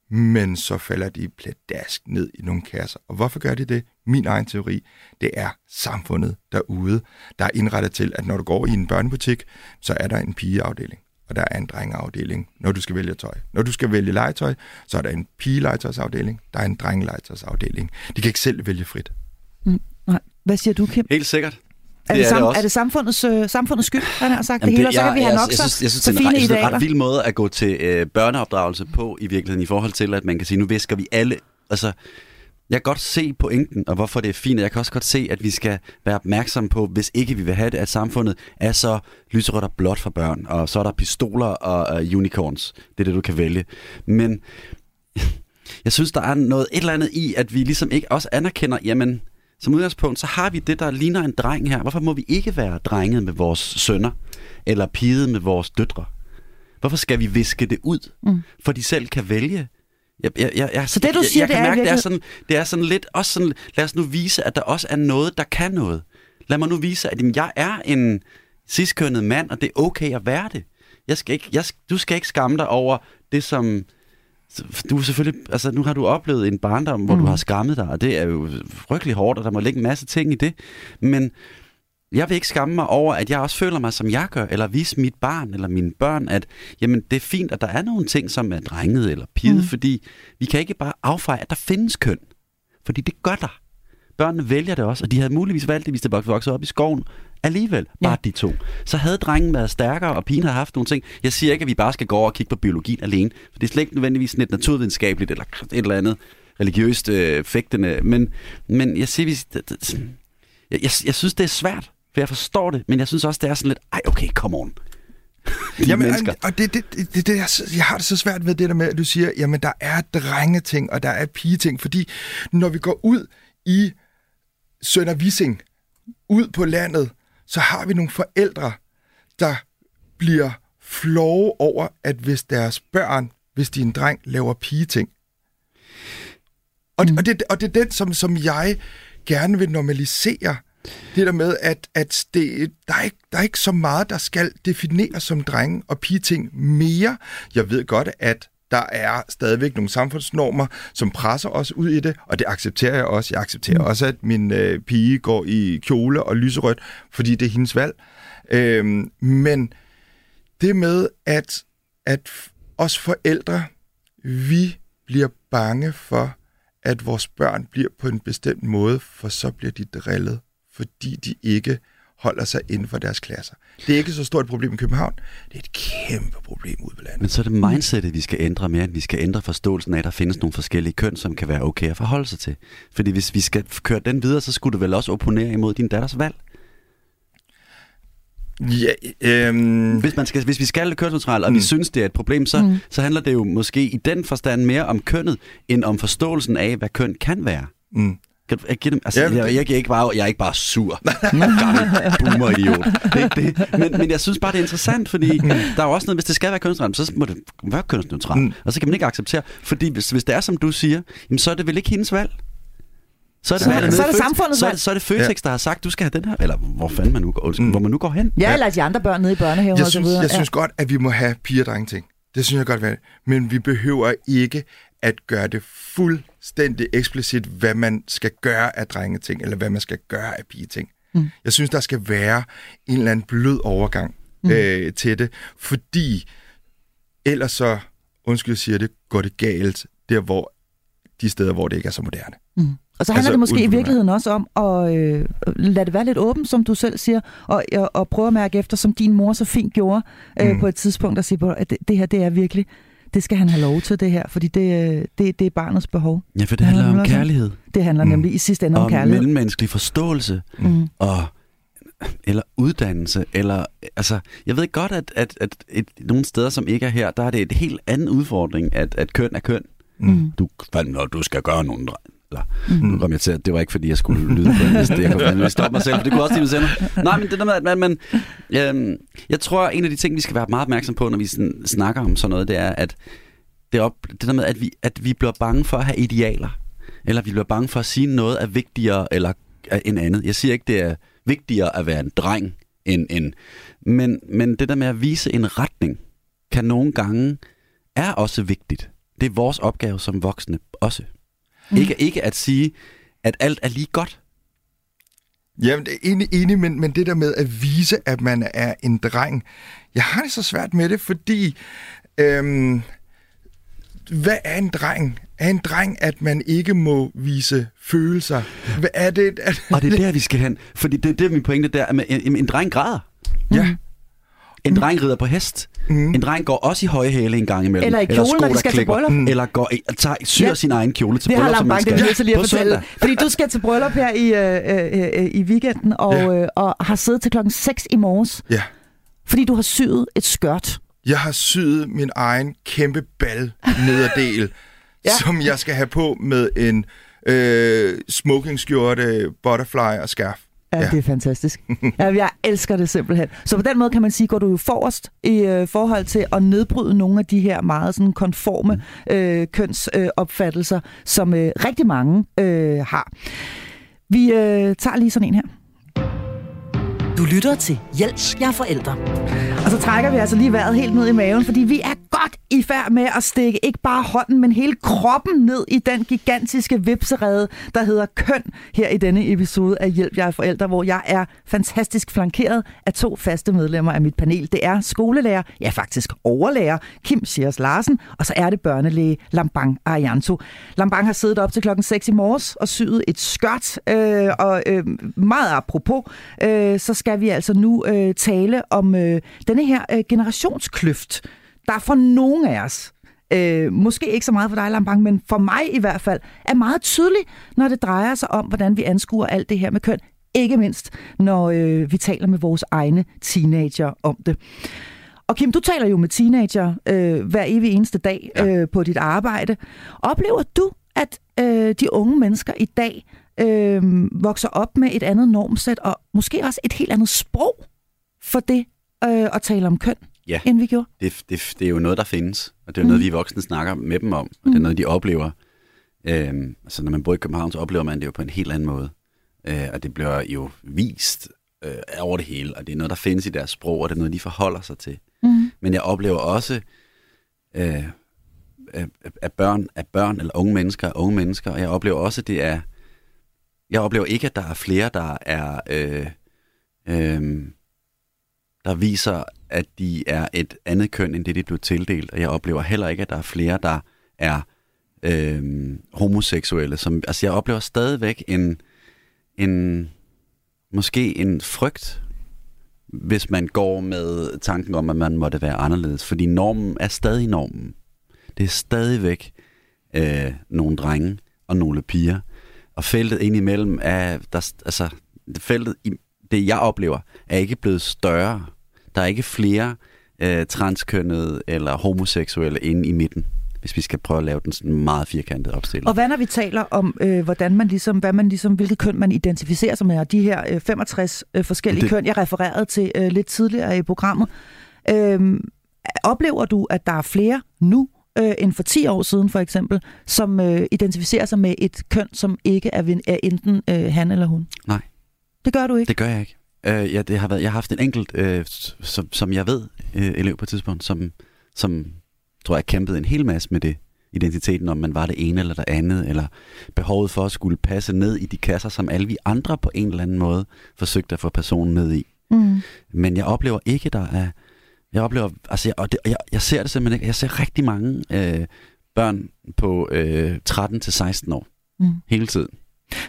men så falder de pladask ned i nogle kasser. Og hvorfor gør de det? Min egen teori, det er samfundet derude, der er indrettet til, at når du går i en børnebutik, så er der en pigeafdeling, og der er en drengeafdeling, når du skal vælge tøj. Når du skal vælge legetøj, så er der en pigelegetøjsafdeling, der er en drengelegetøjsafdeling. De kan ikke selv vælge frit.
Nej. Hvad siger du, Kim?
Helt sikkert.
Er det,
er
sam-
det
er det samfundets, øh, samfundets skyld, han har sagt
Jamen,
det hele, og så
jeg-
kan vi have
jeg,
nok
jeg,
så,
synes, jeg synes,
så
det
fine
ret- jeg synes, det er en
idealer.
ret vild måde at gå til øh, børneopdragelse på i virkeligheden i forhold til, at man kan sige, nu visker vi alle... Altså, jeg kan godt se pointen, og hvorfor det er fint, og jeg kan også godt se, at vi skal være opmærksomme på, hvis ikke vi vil have det, at samfundet er så lyserødt og blåt for børn, og så er der pistoler og uh, unicorns. Det er det, du kan vælge. Men jeg synes, der er noget et eller andet i, at vi ligesom ikke også anerkender, jamen, som udgangspunkt, så har vi det, der ligner en dreng her. Hvorfor må vi ikke være drenget med vores sønner, eller piget med vores døtre? Hvorfor skal vi viske det ud, mm. for de selv kan vælge? Jeg, jeg, jeg, jeg,
Så det, du
jeg,
siger,
jeg,
det
kan
er
mærke, det er sådan, det er sådan lidt også sådan, lad os nu vise, at der også er noget, der kan noget. Lad mig nu vise, at jamen, jeg er en ciskønnet mand, og det er okay at være det. Jeg skal ikke, jeg, du skal ikke skamme dig over det, som... Du er selvfølgelig, altså nu har du oplevet en barndom, hvor mm. du har skammet dig, og det er jo frygtelig hårdt, og der må ligge en masse ting i det. Men jeg vil ikke skamme mig over, at jeg også føler mig, som jeg gør, eller vise mit barn eller mine børn, at jamen, det er fint, at der er nogle ting, som er drenget eller piget, mm. fordi vi kan ikke bare affeje, at der findes køn. Fordi det gør der. Børnene vælger det også, og de havde muligvis valgt det, hvis de voksede op i skoven. Alligevel, bare
Ja.
de to. Så havde drengen været stærkere, og pigen havde haft nogle ting. Jeg siger ikke, at vi bare skal gå over og kigge på biologien alene, for det er slet ikke nødvendigvis sådan et naturvidenskabeligt eller et eller andet religiøst øh, fægtende. Men, men jeg siger, vi, det- det- jeg, jeg, jeg synes, det er svært, for jeg forstår det, men jeg synes også, det er sådan lidt, ej okay, come on. De
Jamen,
mennesker.
og- det, det, det, det, jeg har det så svært ved det der med, at du siger, jamen der er drengeting, og der er pigeting, fordi når vi går ud i Sønder Vissing, ud på landet, så har vi nogle forældre, der bliver flove over, at hvis deres børn, hvis de er en dreng, laver pigeting. Og, mm. og, det, og det er den, som, som jeg gerne vil normalisere. Det der med, at, at det, der, er ikke, der er ikke så meget, der skal defineres som drenge og pigeting mere. Jeg ved godt, at der er stadigvæk nogle samfundsnormer, som presser os ud i det, og det accepterer jeg også. Jeg accepterer mm. også, at min øh, pige går i kjole og lyserødt, fordi det er hendes valg. Øhm, men det med, at, at os forældre, vi bliver bange for, at vores børn bliver på en bestemt måde, for så bliver de drillet, fordi de ikke holder sig inden for deres klasser. Det er ikke så stort et problem i København. Det er et kæmpe problem ude på landet.
Men så er det mindsetet, vi skal ændre mere, end vi skal ændre forståelsen af, at der findes nogle forskellige køn, som kan være okay at forholde sig til. Fordi hvis vi skal køre den videre, så skulle du vel også opponere imod din datters valg.
Ja, øhm,
Hvis, man skal, hvis vi skal det kønsneutralt, og mm. vi synes, det er et problem, så, mm. så handler det jo måske i den forstand mere om kønnet, end om forståelsen af, hvad køn kan være.
mm.
Kan du, jeg, giver dem, altså,
Ja,
jeg, jeg, jeg, er ikke bare, jeg er ikke bare sur, gammel boomer-idiot. Det er ikke det. Men, men jeg synes bare, det er interessant, fordi der er jo også noget, hvis det skal være kønsneutralt, så må det være kønsneutralt.
Mm.
Og så kan man ikke acceptere, fordi hvis, hvis det er, som du siger, jamen, så er det vel ikke hendes valg. Så er det,
Så-
valget
så er det samfundets
så, er
valg.
det- så er det Føtex, der har sagt, du skal have den her, eller hvor fanden man nu går,
Mm.
hvor man nu går hen.
Ja,
Ja.
eller de andre børn nede i børnehaven
jeg
og så
synes,
videre.
jeg synes godt, at vi må have piger og drenge ting. Det synes jeg godt, hvad Men vi behøver ikke at gøre det fuldstændig eksplicit, hvad man skal gøre af drengeting, eller hvad man skal gøre af pigeting. Mm. Jeg synes, der skal være en eller anden blød overgang mm. øh, til det, fordi ellers så, undskyld jeg siger det, går det galt der, hvor de steder, hvor det ikke er så moderne.
Mm. Og så handler
Altså,
det måske i virkeligheden også om at øh, lade det være lidt åbent, som du selv siger, og, og, og prøve at mærke efter, som din mor så fint gjorde øh,
Mm.
på et tidspunkt, at sige, at det, det her, det er virkelig, det skal han have lov til, det her, fordi det, øh, det, det er barnets behov.
Ja, for det
Ja,
handler
det er
om kærlighed,
Det handler
Mm.
nemlig i sidste ende om
og
kærlighed.
mellemmenneskelig forståelse,
Mm.
og eller uddannelse, eller altså, jeg ved godt, at, at, at et, nogle steder, som ikke er her, der er det et helt anden udfordring, at, at køn er køn. Mm. Du, når du skal gøre nogle eller, mm. nu kom jeg til, at det var ikke fordi, jeg skulle lyde på en liste. Jeg kunne fandme stoppe mig selv, for det kunne også blive sender. Nej, men det der med, at man, man øhm, jeg tror, en af de ting, vi skal være meget opmærksom på, når vi sådan, snakker om sådan noget, det er, at det, op, det der med, at vi, at vi bliver bange for at have idealer. Eller vi bliver bange for at sige noget er vigtigere eller end andet. Jeg siger ikke, det er vigtigere at være en dreng end en... Men, men det der med at vise en retning, kan nogle gange er også vigtigt. Det er vores opgave som voksne også. Mm. Ikke, ikke at sige, at alt er lige godt.
Jamen, enig, enig men, men det der med at vise, at man er en dreng, jeg har det så svært med det, fordi øhm, hvad er en dreng? Er en dreng, at man ikke må vise følelser? Hvad er det?
Det... Og det er der, vi skal hen. Fordi det, det er min pointe der, at en, en dreng græder.
Ja. Mm.
En dreng rider på hest. Mm. En dreng går også i høje hæle en gang imellem.
Eller i kjole, eller når de skal til bryllup.
Mm. Eller går, tager, syr ja. sin egen kjole til
det
bryllup,
som man skal det lige at fortælle. Fordi du skal til bryllup her i, øh, øh, øh, i weekenden, og, ja. øh, og har siddet til klokken 6 i morges.
Ja.
Fordi du har syet et skørt.
Jeg har syet min egen kæmpe ball nederdel, ja. som jeg skal have på med en øh, smokingskjorte, butterfly og skærf.
Ja, ja, det er fantastisk. Ja, jeg elsker det simpelthen. Så på den måde kan man sige, går du jo forrest i øh, forhold til at nedbryde nogle af de her meget sådan konforme øh, kønsopfattelser, øh, som øh, rigtig mange øh, har. Vi øh, tager lige sådan en her. Du lytter til Hjælp, jeg er forældre. Og så trækker vi altså lige vejret helt ned i maven, fordi vi er i færd med at stikke ikke bare hånden, men hele kroppen ned i den gigantiske vipserede, der hedder køn her i denne episode af Hjælp, jer forældre, hvor jeg er fantastisk flankeret af to faste medlemmer af mit panel. Det er skolelærer, ja faktisk overlærer, Kim Schiers Larsen, og så er det børnelæge Lambang Arianto. Lambang har siddet op til klokken 6 i morges og syet et skørt, øh, og øh, meget apropos, øh, så skal vi altså nu øh, tale om øh, denne her øh, generationskløft, der for nogen af os, øh, måske ikke så meget for dig, Lambang, men for mig i hvert fald, er meget tydelig, når det drejer sig om, hvordan vi anskuer alt det her med køn. Ikke mindst, når øh, vi taler med vores egne teenager om det. Og Kim, du taler jo med teenager øh, hver evig eneste dag øh, på dit arbejde. Oplever du, at øh, de unge mennesker i dag øh, vokser op med et andet normsæt, og måske også et helt andet sprog for det øh, at tale om køn,
ja.
end vi gjorde?
Det, det, det er jo noget, der findes, og det er mm. noget, vi voksne snakker med dem om, og mm. det er noget, de oplever. Øh, altså, når man bor i København, så oplever man det jo på en helt anden måde. Øh, og det bliver jo vist øh, over det hele, og det er noget, der findes i deres sprog, og det er noget, de forholder sig til. Mm. Men jeg oplever også, øh, at børn, at børn eller unge mennesker er unge mennesker, og jeg oplever også, at det er jeg oplever ikke, at der er flere, der er øh, øh, der viser, at de er et andet køn, end det, de blev tildelt. Og jeg oplever heller ikke, at der er flere, der er øh, homoseksuelle. Som, altså, jeg oplever stadigvæk en, en måske en frygt, hvis man går med tanken om, at man måtte være anderledes. Fordi normen er stadig normen. Det er stadigvæk øh, nogle drenge og nogle piger, og feltet ind imellem er, der, altså, feltet, det jeg oplever, er ikke blevet større. Der er ikke flere øh, transkønnede eller homoseksuelle inde i midten hvis vi skal prøve at lave den sådan meget firkantede opstilling.
Og hvad når vi taler om, øh, hvordan man ligesom, hvad man ligesom, hvilket køn man identificerer sig med, og de her øh, 65 øh, forskellige det... køn, jeg refererede til øh, lidt tidligere i programmet. Øh, oplever du, at der er flere nu, øh, end for 10 år siden for eksempel, som øh, identificerer sig med et køn, som ikke er, er enten øh, han eller hun?
Nej.
Det gør du ikke?
Det gør jeg ikke. Øh, ja, det har været, jeg har haft en enkelt, øh, som, som jeg ved, øh, elev på et tidspunkt, som, som tror jeg kæmpede en hel masse med det identiteten, om man var det ene eller det andet, eller behovet for at skulle passe ned i de kasser, som alle vi andre på en eller anden måde forsøgte at få personen ned i. Mm. Men jeg oplever ikke, der er jeg oplever, altså jeg, og det, jeg, jeg ser det simpelthen ikke. Jeg ser rigtig mange øh, børn på øh, 13-16 år mm. hele tiden.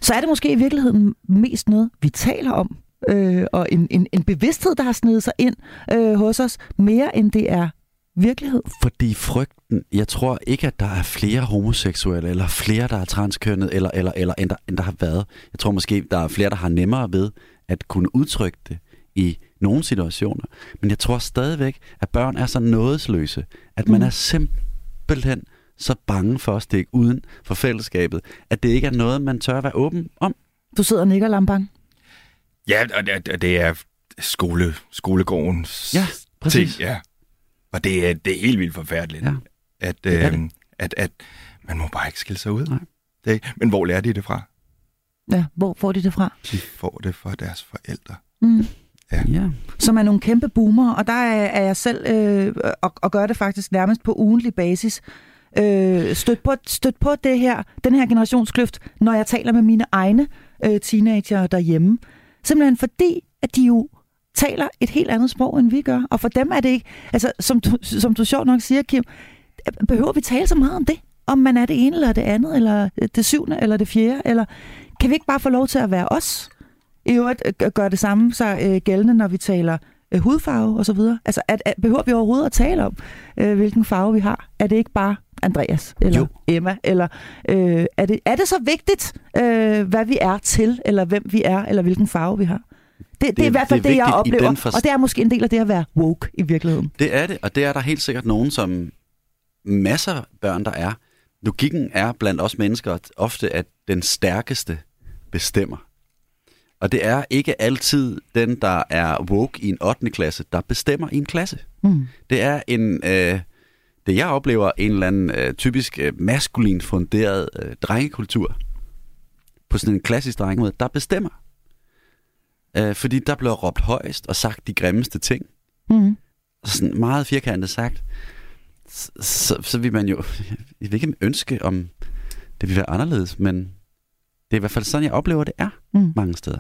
Så er det måske i virkeligheden mest noget, vi taler om, øh, og en, en, en bevidsthed, der har snedet sig ind øh, hos os, mere end det er virkelighed?
Fordi frygten, jeg tror ikke, at der er flere homoseksuelle, eller flere, der er transkønnet, eller, eller, eller end, der, end der har været. Jeg tror måske, der er flere, der har nemmere ved at kunne udtrykke det i nogle situationer. Men jeg tror stadigvæk, at børn er så nådesløse, at man mm. er simpelthen så bange for at stikke uden for fællesskabet, at det ikke er noget, man tør at være åben om.
Du sidder og nikker, Lampang.
Ja, og det, det er skole, skolegårdens
Ja, præcis.
ting. Ja. Og det er, det er helt vildt forfærdeligt,
Ja.
at,
Det er
øh,
det.
at, at man må bare ikke skille sig ud.
Nej.
Det men hvor lærer de det fra?
Ja, hvor får de det fra?
De får det fra deres forældre.
Mm.
Ja.
Som er nogle kæmpe boomer, og der er, er jeg selv, øh, og, og gør det faktisk nærmest på ugentlig basis, øh, stødt, på, stødt på det her, den her generationskløft, når jeg taler med mine egne øh, teenager derhjemme. Simpelthen fordi, at de jo taler et helt andet sprog, end vi gør. Og for dem er det ikke, altså som du, som du sjovt nok siger, Kim, behøver vi tale så meget om det? Om man er det ene eller det andet, eller øh, det syvende eller det fjerde, eller kan vi ikke bare få lov til at være os? I øvrigt øh, gør det samme så øh, gældende, når vi taler øh, hudfarve og så videre. Altså, at, at, behøver vi overhovedet at tale om, øh, hvilken farve vi har? Er det ikke bare Andreas eller
Jo.
Emma? Eller øh, er, det, er det så vigtigt, øh, hvad vi er til, eller hvem vi er, eller hvilken farve vi har? Det, det, det er i hvert fald
det
det, jeg oplever,
forst-
og det er måske en del af det at være woke i virkeligheden.
Det er det, og det er der helt sikkert nogen, som masser af børn, der er. Logikken er blandt os mennesker ofte, at den stærkeste bestemmer. Og det er ikke altid den, der er woke i en 8. klasse, der bestemmer i en klasse.
Mm.
Det er en, øh, det jeg oplever, en eller anden øh, typisk øh, maskulin funderet øh, drengekultur på sådan en klassisk drengemåde, der bestemmer. Øh, fordi der bliver råbt højst og sagt de grimmeste ting
Mm.
sådan meget firkantet sagt, så, så, så vil man jo, jeg vil ikke ønske om det vil være anderledes, men det er i hvert fald sådan, jeg oplever, det er
Mm.
mange steder.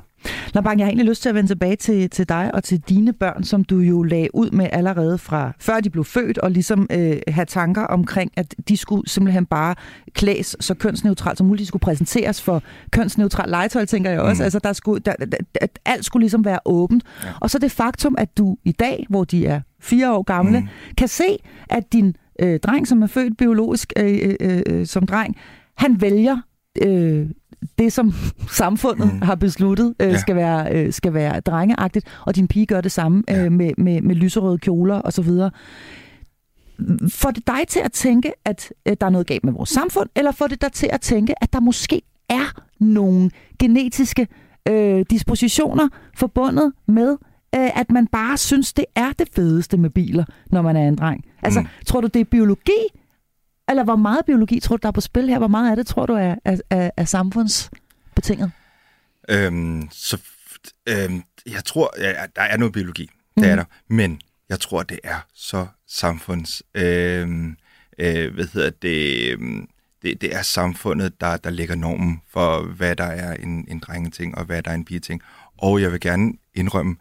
Labang, jeg har egentlig lyst til at vende tilbage til, til dig og til dine børn, som du jo lagde ud med allerede fra før de blev født, og ligesom øh, have tanker omkring, at de skulle simpelthen bare klædes så kønsneutralt som muligt. De skulle præsenteres for kønsneutralt legetøj, tænker jeg også.
Mm.
Altså, der skulle, der, der, at alt skulle ligesom være åbent.
Ja.
Og så det faktum, at du i dag, hvor de er fire år gamle,
Mm.
kan se, at din øh, dreng, som er født biologisk øh, øh, øh, som dreng, han vælger øh, det, som samfundet mm. Har besluttet øh,
Ja.
skal, være, øh, skal være drengeagtigt, og din pige gør det samme
Ja.
øh, med, med, med lyserøde kjoler og så videre. Får det dig til at tænke, at øh, der er noget galt med vores samfund, eller får det dig til at tænke, at der måske er nogle genetiske øh, dispositioner forbundet med, øh, at man bare synes, det er det fedeste med biler, når man er en dreng? Altså. Mm. tror du, det er biologi, eller hvor meget biologi tror du, der er på spil her? Hvor meget af det tror du er, er, er, er samfundsbetinget?
Øhm, så øhm, jeg tror, ja, der er noget biologi. Det er
Mhm.
der. Men jeg tror, det er så samfunds... Øhm, øh, hvad hedder det... øhm, Det, det er samfundet, der, der lægger normen for, hvad der er en, en drengeting, og hvad der er en pigeting. Og jeg vil gerne indrømme,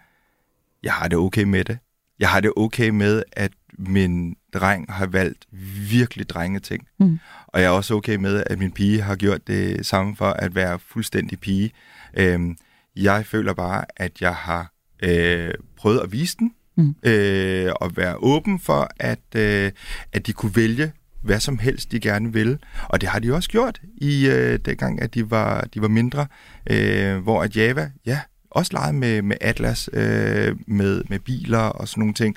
jeg har det okay med det. Jeg har det okay med, at min dreng har valgt virkelig drengeting.
Mm.
Og jeg er også okay med, at min pige har gjort det samme for at være fuldstændig pige. Øhm, jeg føler bare, at jeg har øh, prøvet at vise den,
Mm.
øh, og være åben for, at, øh, at de kunne vælge hvad som helst, de gerne ville. Og det har de også gjort i øh, dengang, at de var, de var mindre, øh, hvor at Java, ja, også legede med, med Atlas, øh, med, med biler og sådan nogle ting.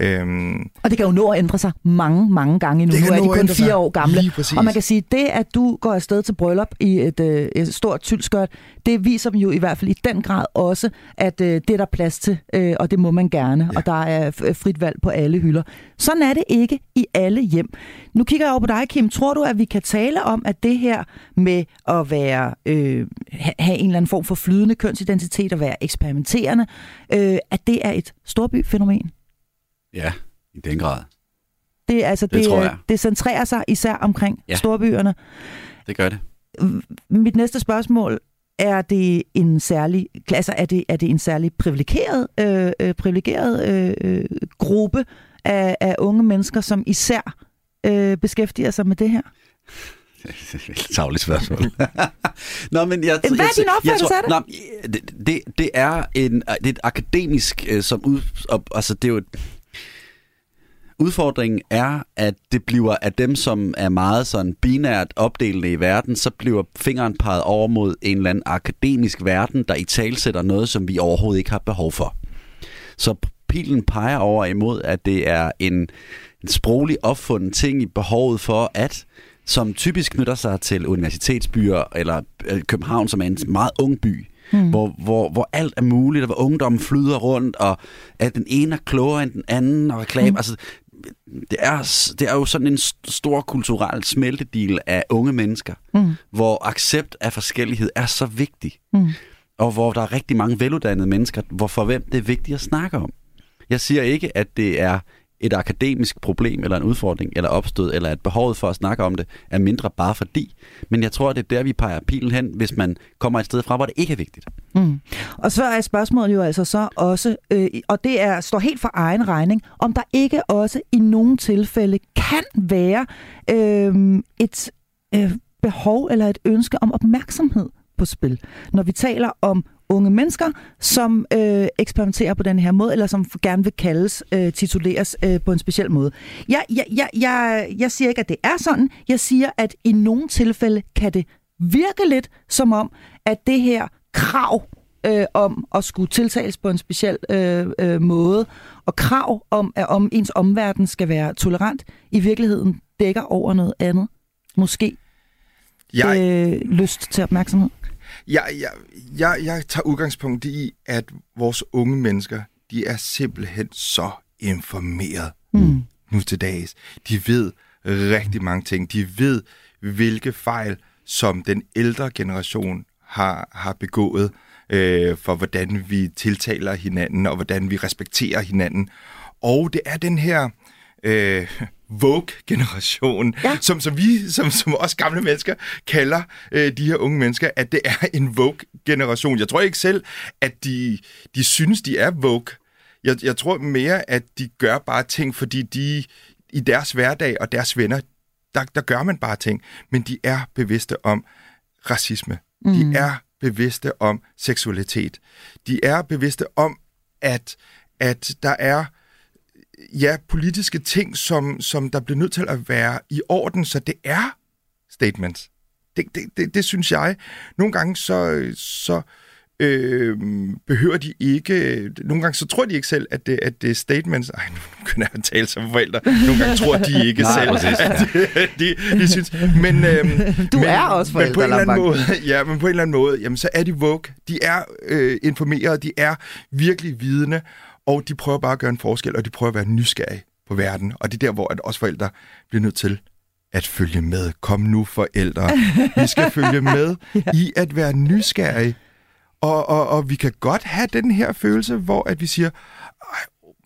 Øhm,
Og det kan jo nå at ændre sig mange, mange gange endnu.
Det
Nu er de kun fire år gamle. Og man kan sige, det at du går afsted til bryllup i et, øh, et stort tyldskørt, det viser dem jo i hvert fald i den grad også, at øh, det er der plads til, øh, og det må man gerne, ja. Og der er frit valg på alle hylder. Sådan er det ikke i alle hjem. Nu kigger jeg over på dig, Kim. Tror du, at vi kan tale om, at det her med at være øh, ha- have en eller anden form for flydende kønsidentitet og være eksperimenterende, øh, at det er et storbyfænomen?
Ja, i den grad.
Det, altså,
Det tror
øh,
jeg.
det centrerer sig især omkring ja. Storbyerne.
Det gør det.
Mit næste spørgsmål er det en særlig klasse, er det, er det en særlig privilegeret, øh, øh, privilegeret øh, øh, gruppe af, af unge mennesker, som især øh, beskæftiger sig med det her?
Tavligt spørgsmål. Nå, men jeg,
Hvad er din opfattelse af det?
Nå, det, det, det er en, det er et akademisk, øh, som ud, op, altså det er jo et, Udfordringen er, at det bliver af dem, som er meget sådan binært opdelende i verden, så bliver fingeren peget over mod en eller anden akademisk verden, der i talsætter noget, som vi overhovedet ikke har behov for. Så pilen peger over imod, at det er en en sproglig opfundet ting i behovet for at som typisk knytter sig til universitetsbyer eller øh, København, som er en meget ung by, mm. hvor, hvor, hvor alt er muligt, og hvor ungdommen flyder rundt, og at den ene er klogere end den anden, og reklame. Mm. Altså, det er, det er jo sådan en stor kulturel smeltedil af unge mennesker, mm. hvor accept af forskellighed er så vigtig. Mm. Og hvor der er rigtig mange veluddannede mennesker, hvor for hvem det er vigtigt at snakke om. Jeg siger ikke, at det er et akademisk problem, eller en udfordring, eller opstød, eller at behovet for at snakke om det er mindre bare fordi. Men jeg tror, det er der, vi peger pilen hen, hvis man kommer et sted fra, hvor det ikke er vigtigt. Mm.
Og så er spørgsmålet jo altså så også, øh, og det er står helt for egen regning, om der ikke også i nogle tilfælde kan være øh, et øh, behov eller et ønske om opmærksomhed på spil. Når vi taler om unge mennesker, som øh, eksperimenterer på den her måde, eller som gerne vil kaldes, øh, tituleres øh, på en speciel måde. Jeg, jeg, jeg, jeg, jeg siger ikke, at det er sådan. Jeg siger, at i nogle tilfælde kan det virke lidt som om, at det her krav øh, om at skulle tiltales på en speciel øh, øh, måde, og krav om, at om ens omverden skal være tolerant, i virkeligheden dækker over noget andet. Måske jeg... øh, lyst til opmærksomhed.
Jeg, jeg, jeg, jeg tager udgangspunkt i, at vores unge mennesker, de er simpelthen så informeret mm. nu til dags. De ved rigtig mange ting. De ved, hvilke fejl, som den ældre generation har, har begået, øh, for hvordan vi tiltaler hinanden, og hvordan vi respekterer hinanden. Og det er den her øh, Vogue-generation, ja. som, som vi, som, som os gamle mennesker, kalder øh, de her unge mennesker, at det er en Vogue-generation. Jeg tror ikke selv, at de, de synes, de er Vogue. Jeg, jeg tror mere, at de gør bare ting, fordi de i deres hverdag og deres venner, der, der gør man bare ting. Men de er bevidste om racisme. Mm. De er bevidste om seksualitet. De er bevidste om, at, at der er ja, politiske ting, som, som der bliver nødt til at være i orden, så det er statements. Det, det, det, det synes jeg. Nogle gange så, så øh, behøver de ikke... Nogle gange så tror de ikke selv, at det, at det er statements. Ej, nu kan jeg tale som forældre. Nogle gange tror de ikke Nej, selv, præcis. at de, de, de synes... Men, øh,
du men, er også forældre, men
på en eller anden måde, Ja, men på en eller anden måde, jamen, så er de woke. De er øh, informerede, de er virkelig vidende, og de prøver bare at gøre en forskel, og de prøver at være nysgerrige på verden. Og det er der, hvor at os forældre bliver nødt til at følge med. Kom nu, forældre. Vi skal følge med ja. i at være nysgerrige. Og, og, og vi kan godt have den her følelse, hvor at vi siger,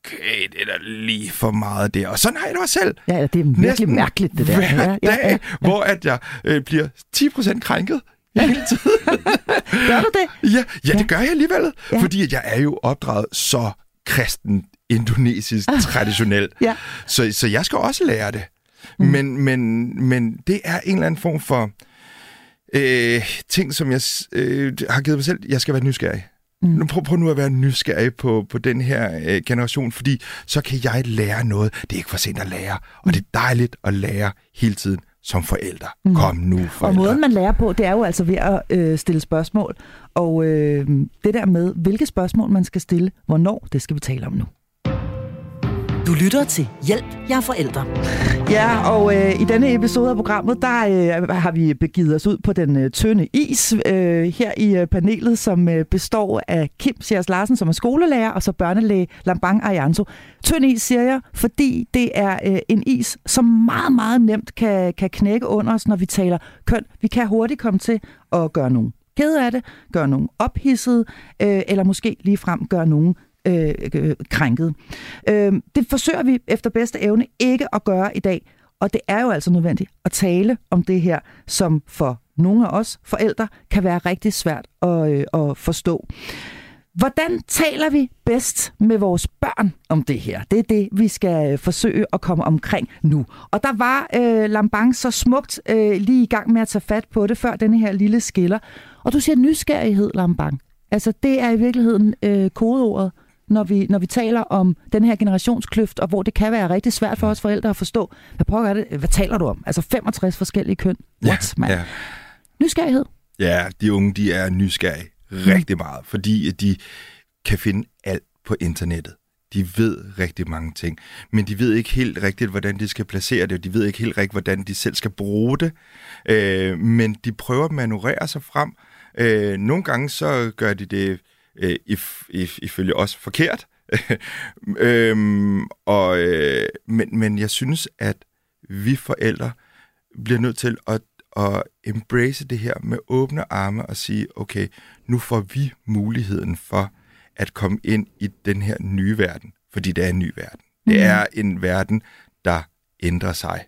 okay, det er da lige for meget der. Og sådan har jeg det også selv.
Ja, det er virkelig Næsten mærkeligt, det der.
Hver ja, dag, ja, ja. hvor at jeg øh, bliver 10% krænket hele tiden.
gør du det?
Ja, ja, det gør jeg alligevel. Ja. Fordi at jeg er jo opdraget så kristen, indonesisk, ah. traditionel. ja. så, så jeg skal også lære det. Mm. Men, men, men det er en eller anden form for øh, ting, som jeg øh, har givet mig selv. Jeg skal være nysgerrig. Mm. Nu prøv, prøv nu at være nysgerrig på, på den her øh, generation, fordi så kan jeg lære noget. Det er ikke for sent at lære, og det er dejligt at lære hele tiden som forældre. Mm. Kom nu, forældre.
Og måden, man lærer på, det er jo altså ved at øh, stille spørgsmål. Og øh, det der med, hvilke spørgsmål man skal stille, hvornår, det skal vi tale om nu. Du lytter til Hjælp, jeg er forældre. Ja, og øh, i denne episode af programmet, der øh, har vi begivet os ud på den øh, tynde is øh, her i øh, panelet, som øh, består af Kim Sjærs Larsen, som er skolelærer, og så børnelæge Lambang Arianto. Tynd is, siger jeg, fordi det er øh, en is, som meget, meget nemt kan, kan knække under os, når vi taler køn. Vi kan hurtigt komme til at gøre nogen ked af det, gøre nogen ophidset, øh, eller måske ligefrem gøre nogen øh, øh, krænket. Øh, det forsøger vi efter bedste evne ikke at gøre i dag, og det er jo altså nødvendigt at tale om det her, som for nogle af os forældre kan være rigtig svært at, øh, at forstå. Hvordan taler vi bedst med vores børn om det her? Det er det, vi skal øh, forsøge at komme omkring nu. Og der var øh, Lambang så smukt øh, lige i gang med at tage fat på det, før denne her lille skiller. Og du siger nysgerrighed, Lambang. Altså, det er i virkeligheden øh, kodeordet når vi, når vi taler om den her generationskløft, og hvor det kan være rigtig svært for os forældre at forstå, hvad pokker er det? Hvad taler du om? Altså 65 forskellige køn. What, ja, man? Ja. Nysgerrighed.
Ja, de unge, de er nysgerrige rigtig meget, fordi de kan finde alt på internettet. de ved rigtig mange ting, men de ved ikke helt rigtigt, hvordan de skal placere det, og de ved ikke helt rigtigt, hvordan de selv skal bruge det, øh, men de prøver at manøvrere sig frem. Øh, nogle gange så gør de det øh, if, if, ifølge os forkert, øhm, og, øh, men, men jeg synes, at vi forældre bliver nødt til at, at embrace det her med åbne arme og sige, okay, nu får vi muligheden for at komme ind i den her nye verden, fordi det er en ny verden. Mm. Det er en verden, der ændrer sig,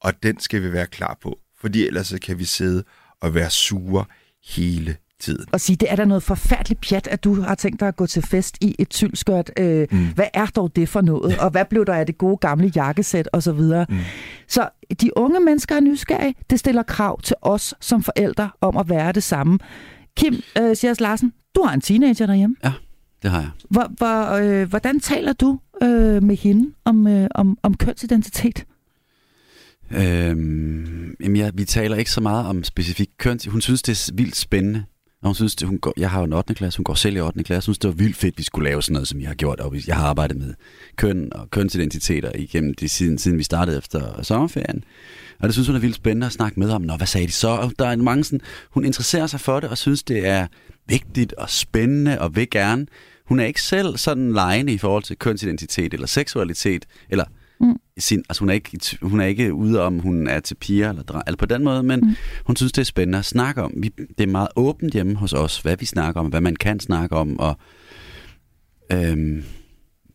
og den skal vi være klar på, fordi ellers så kan vi sidde og være sure hele tiden.
Og sige, det er da noget forfærdeligt pjat, at du har tænkt dig at gå til fest i et tyldskørt. Øh, mm. Hvad er dog det for noget? Og hvad blev der af det gode gamle jakkesæt og så videre? Mm. Så de unge mennesker er nysgerrige. Det stiller krav til os som forældre om at være det samme. Kim øh, Sias Larsen, du har en teenager derhjemme.
Ja, det har jeg.
Hvor, hvor, øh, hvordan taler du øh, med hende om, øh, om, om kønsidentitet?
Øhm, jamen ja, vi taler ikke så meget om specifik køn. Hun synes, det er vildt spændende. Og hun synes, det, hun går, jeg har jo en 8. klasse, hun går selv i 8. klasse. Hun synes, det var vildt fedt, at vi skulle lave sådan noget, som jeg har gjort. Og jeg har arbejdet med køn og kønsidentiteter igennem de, siden, siden vi startede efter sommerferien. Og det synes hun er vildt spændende at snakke med om. Nå, hvad sagde de så? Og der er mange sådan, hun interesserer sig for det og synes, det er vigtigt og spændende og vil gerne. Hun er ikke selv sådan lejende i forhold til kønsidentitet eller seksualitet, eller Mm. Sin, altså hun, er ikke, hun er ikke ude om, hun er til piger eller dreng, eller på den måde, men mm. hun synes, det er spændende at snakke om. Vi, det er meget åbent hjemme hos os, hvad vi snakker om, hvad man kan snakke om, og øhm,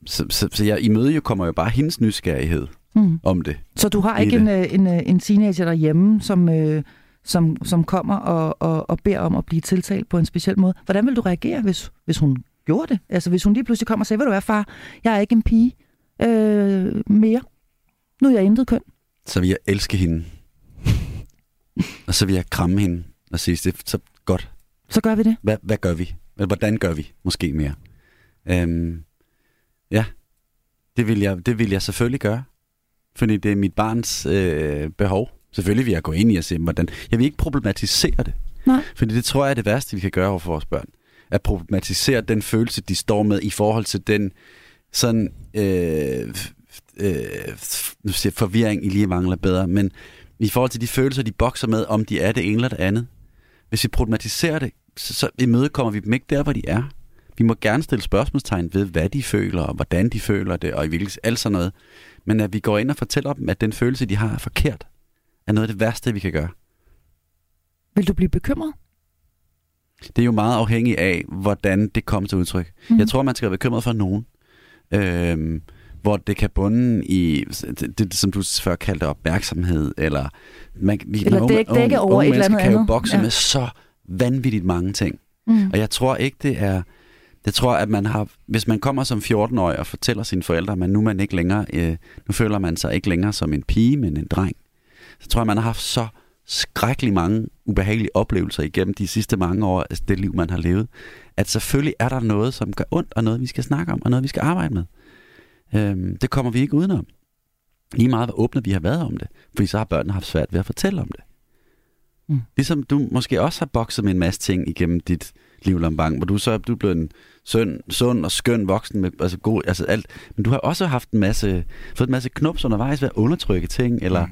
så, så, så jeg, i møde jo kommer jo bare hendes nysgerrighed mm. om det.
Så du har ikke en, øh, en, øh, en teenager derhjemme, som, øh, som, som kommer og, og, og beder om at blive tiltalt på en speciel måde. Hvordan vil du reagere, hvis, hvis hun gjorde det? Altså hvis hun lige pludselig kommer og siger, ved du hvad far, jeg er ikke en pige, øh, mere. Nu er jeg intet køn.
Så vil jeg elske hende. og så vil jeg kramme hende og sige, det så godt.
Så gør vi det.
Hvad, hvad gør vi? Hvordan gør vi? Måske mere. Øhm, ja, det vil, jeg, det vil jeg selvfølgelig gøre. Fordi det er mit barns øh, behov. Selvfølgelig vil jeg gå ind i og se, hvordan... Jeg vil ikke problematisere det.
Nej.
Fordi det tror jeg er det værste, vi kan gøre over for vores børn. At problematisere den følelse, de står med i forhold til den sådan, øh, øh, nu siger forvirring i lige mangler bedre, men i forhold til de følelser, de bokser med, om de er det ene eller det andet. Hvis vi problematiserer det, så, så imødekommer vi dem ikke der, hvor de er. Vi må gerne stille spørgsmålstegn ved, hvad de føler, og hvordan de føler det, og i hvilket alt sådan noget. Men at vi går ind og fortæller dem, at den følelse, de har, er forkert, er noget af det værste, vi kan gøre.
Vil du blive bekymret?
Det er jo meget afhængigt af, hvordan det kommer til udtryk. Mm. Jeg tror, man skal være bekymret for nogen øh, hvor det kan bunde i det, det, som du før kaldte opmærksomhed, eller, man,
eller dæk, dække unge, over unge et eller andet
kan jo bokse ja. med så vanvittigt mange ting. Mm. Og jeg tror ikke, det er... Jeg tror, at man har, hvis man kommer som 14-årig og fortæller sine forældre, at nu, man ikke længere, øh, nu føler man sig ikke længere som en pige, men en dreng, så tror jeg, man har haft så skrækkelig mange ubehagelige oplevelser igennem de sidste mange år, altså det liv, man har levet, at selvfølgelig er der noget, som gør ondt, og noget, vi skal snakke om, og noget, vi skal arbejde med. Øhm, det kommer vi ikke udenom. Lige meget, hvor åbne vi har været om det. Fordi så har børnene haft svært ved at fortælle om det. Mm. Ligesom du måske også har bokset med en masse ting igennem dit liv, Lambang, hvor du så du er blevet en sund, sund og skøn voksen med altså god, altså alt. Men du har også haft en masse, fået en masse knups undervejs ved at undertrykke ting, eller mm.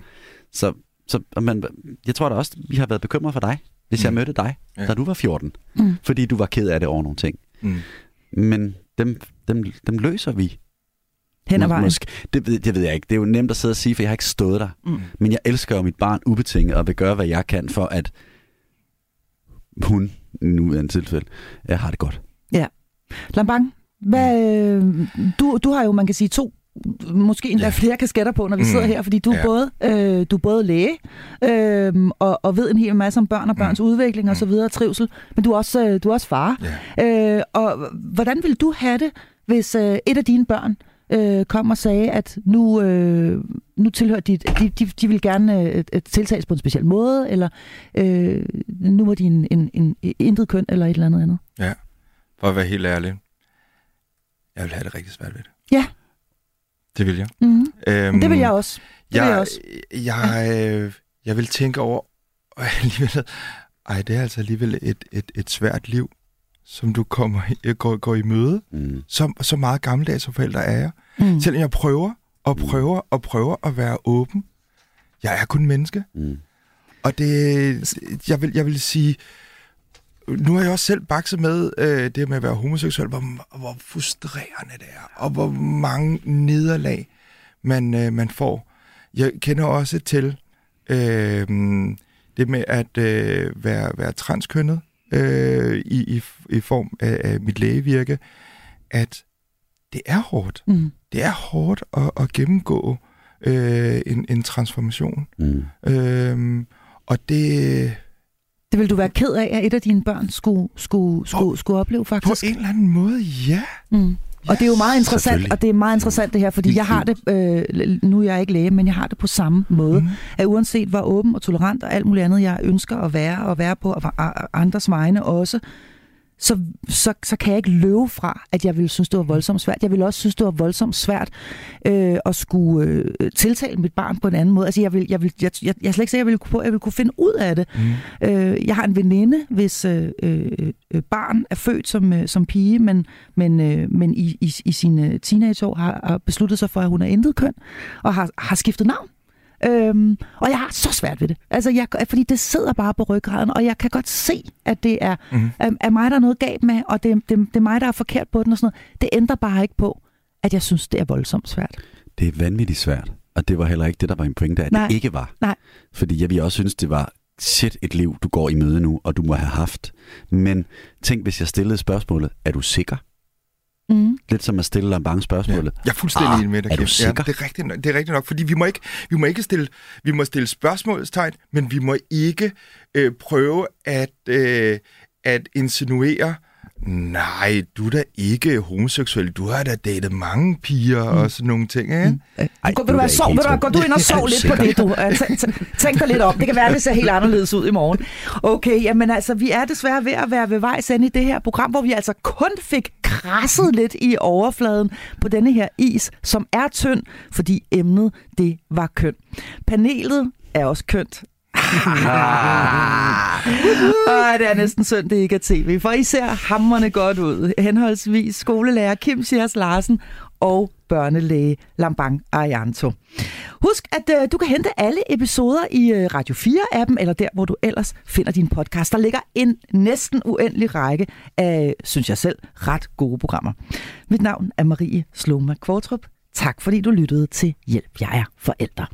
så, så man, jeg tror da også, vi har været bekymret for dig, hvis mm. jeg mødte dig, ja. da du var 14. Mm. Fordi du var ked af det over nogle ting. Mm. Men dem, dem, dem løser vi.
Hen ad vejen. Måske,
det, det ved jeg ikke. Det er jo nemt at sidde og sige, for jeg har ikke stået der. Mm. Men jeg elsker jo mit barn ubetinget, og vil gøre, hvad jeg kan for, at hun, nu i en tilfælde, har det godt.
Ja. Lambang, hvad, mm. du, du har jo, man kan sige, to måske endda ja. flere kasketter på, når vi mm. sidder her, fordi du er, ja. både, øh, du er både læge øh, og, og ved en hel masse om børn og børns mm. udvikling mm. og så videre, trivsel, men du er også, øh, du er også far. Ja. Øh, og hvordan vil du have det, hvis øh, et af dine børn øh, kom og sagde, at nu, øh, nu tilhører de, de, de, de vil gerne øh, tiltages på en speciel måde, eller øh, nu må de en, en, en, en intet køn, eller et eller andet andet?
Ja, for at være helt ærlig, jeg vil have det rigtig svært ved det.
Ja.
Det vil jeg.
Mm-hmm. Øhm, det vil jeg også. Det
jeg,
vil jeg, også.
Jeg, øh, jeg vil tænke over, alligevel, ej, det er altså alligevel et, et, et svært liv, som du kommer, i- går, går i møde.
Mm.
Så, så meget gammeldags som forældre er jeg.
Mm.
Selvom jeg prøver og prøver og prøver at være åben. Jeg er kun menneske.
Mm.
Og det, jeg vil, jeg vil sige, nu har jeg også selv bakset med øh, det med at være homoseksuel, hvor, hvor frustrerende det er, og hvor mange nederlag man, øh, man får. Jeg kender også til øh, det med at øh, være, være transkønnet øh, i, i, i form af, af mit lægevirke, at det er hårdt.
Mm.
Det er hårdt at, at gennemgå øh, en, en transformation.
Mm.
Øhm, og det
Det vil du være ked af, at et af dine børn skulle, skulle, skulle, skulle opleve,
på
faktisk?
en eller anden måde, ja.
Mm. Og det er jo meget interessant, og det er meget interessant det her, fordi jeg har det, øh, nu er jeg ikke læge, men jeg har det på samme måde,
Mm.
at uanset hvor åben og tolerant og alt muligt andet, jeg ønsker at være og være på, og og andres vegne også, så, så, så kan jeg ikke løbe fra, at jeg ville synes, det var voldsomt svært. Jeg ville også synes, det var voldsomt svært øh, at skulle øh, tiltale mit barn på en anden måde. Altså, jeg, vil, jeg, vil, jeg, jeg, jeg er slet ikke sikker, jeg ville, kunne, jeg ville kunne finde ud af det.
Mm.
Øh, jeg har en veninde, hvis øh, øh, øh, barn er født som, øh, som pige, men, men, øh, men i, i, i sine teenageår har, har besluttet sig for, at hun er intet køn, og har, har skiftet navn. Øhm, og jeg har så svært ved det. Altså, jeg, fordi det sidder bare på ryggraden, og jeg kan godt se, at det er,
Mm.
er, er mig, der er noget galt med, og det, det, det er mig, der er forkert på den og sådan noget. Det ændrer bare ikke på, at jeg synes, det er voldsomt svært.
Det er vanvittigt svært. Og det var heller ikke det, der var en pointe, at
Nej.
det ikke var.
Nej.
Fordi jeg ville også synes, det var shit et liv, du går i møde nu, og du må have haft. Men tænk, hvis jeg stillede spørgsmålet, er du sikker?
Mm.
Lidt som at stille dig mange spørgsmålet.
Jeg er fuldstændig
Ah,
enig med dig,
er du.
Ja,
sikker?
det, er rigtigt, nok- det er rigtigt nok, fordi vi må ikke, vi må ikke stille, vi må stille spørgsmålstegn, men vi må ikke øh, prøve at, øh, at insinuere, nej, du er da ikke homoseksuel, du har da datet mange piger mm. og sådan nogle ting, ikke? Mm.
Ej,
Ej,
gå,
du
du
da
sov, du gå du ind og
Er
sov
du
lidt på det, du. Øh, tæ- tæ- Tænk dig lidt om. Det kan være, det ser helt anderledes ud i morgen. Okay, jamen altså, vi er desværre ved at være ved vejs ende i det her program, hvor vi altså kun fik krasset lidt i overfladen på denne her is, som er tynd, fordi emnet, det var køn. Panelet er også kønt ah, det er næsten synd, det ikke er tv, for I ser hammerne godt ud. Henholdsvis skolelærer Kim Sjærs Larsen og børnelæge Lambang Arianto. Husk, at øh, du kan hente alle episoder i øh, Radio 4-appen, eller der, hvor du ellers finder din podcast. Der ligger en næsten uendelig række af, synes jeg selv, ret gode programmer. Mit navn er Marie Sloma Kvartrup. Tak fordi du lyttede til Hjælp, jeg er forældre.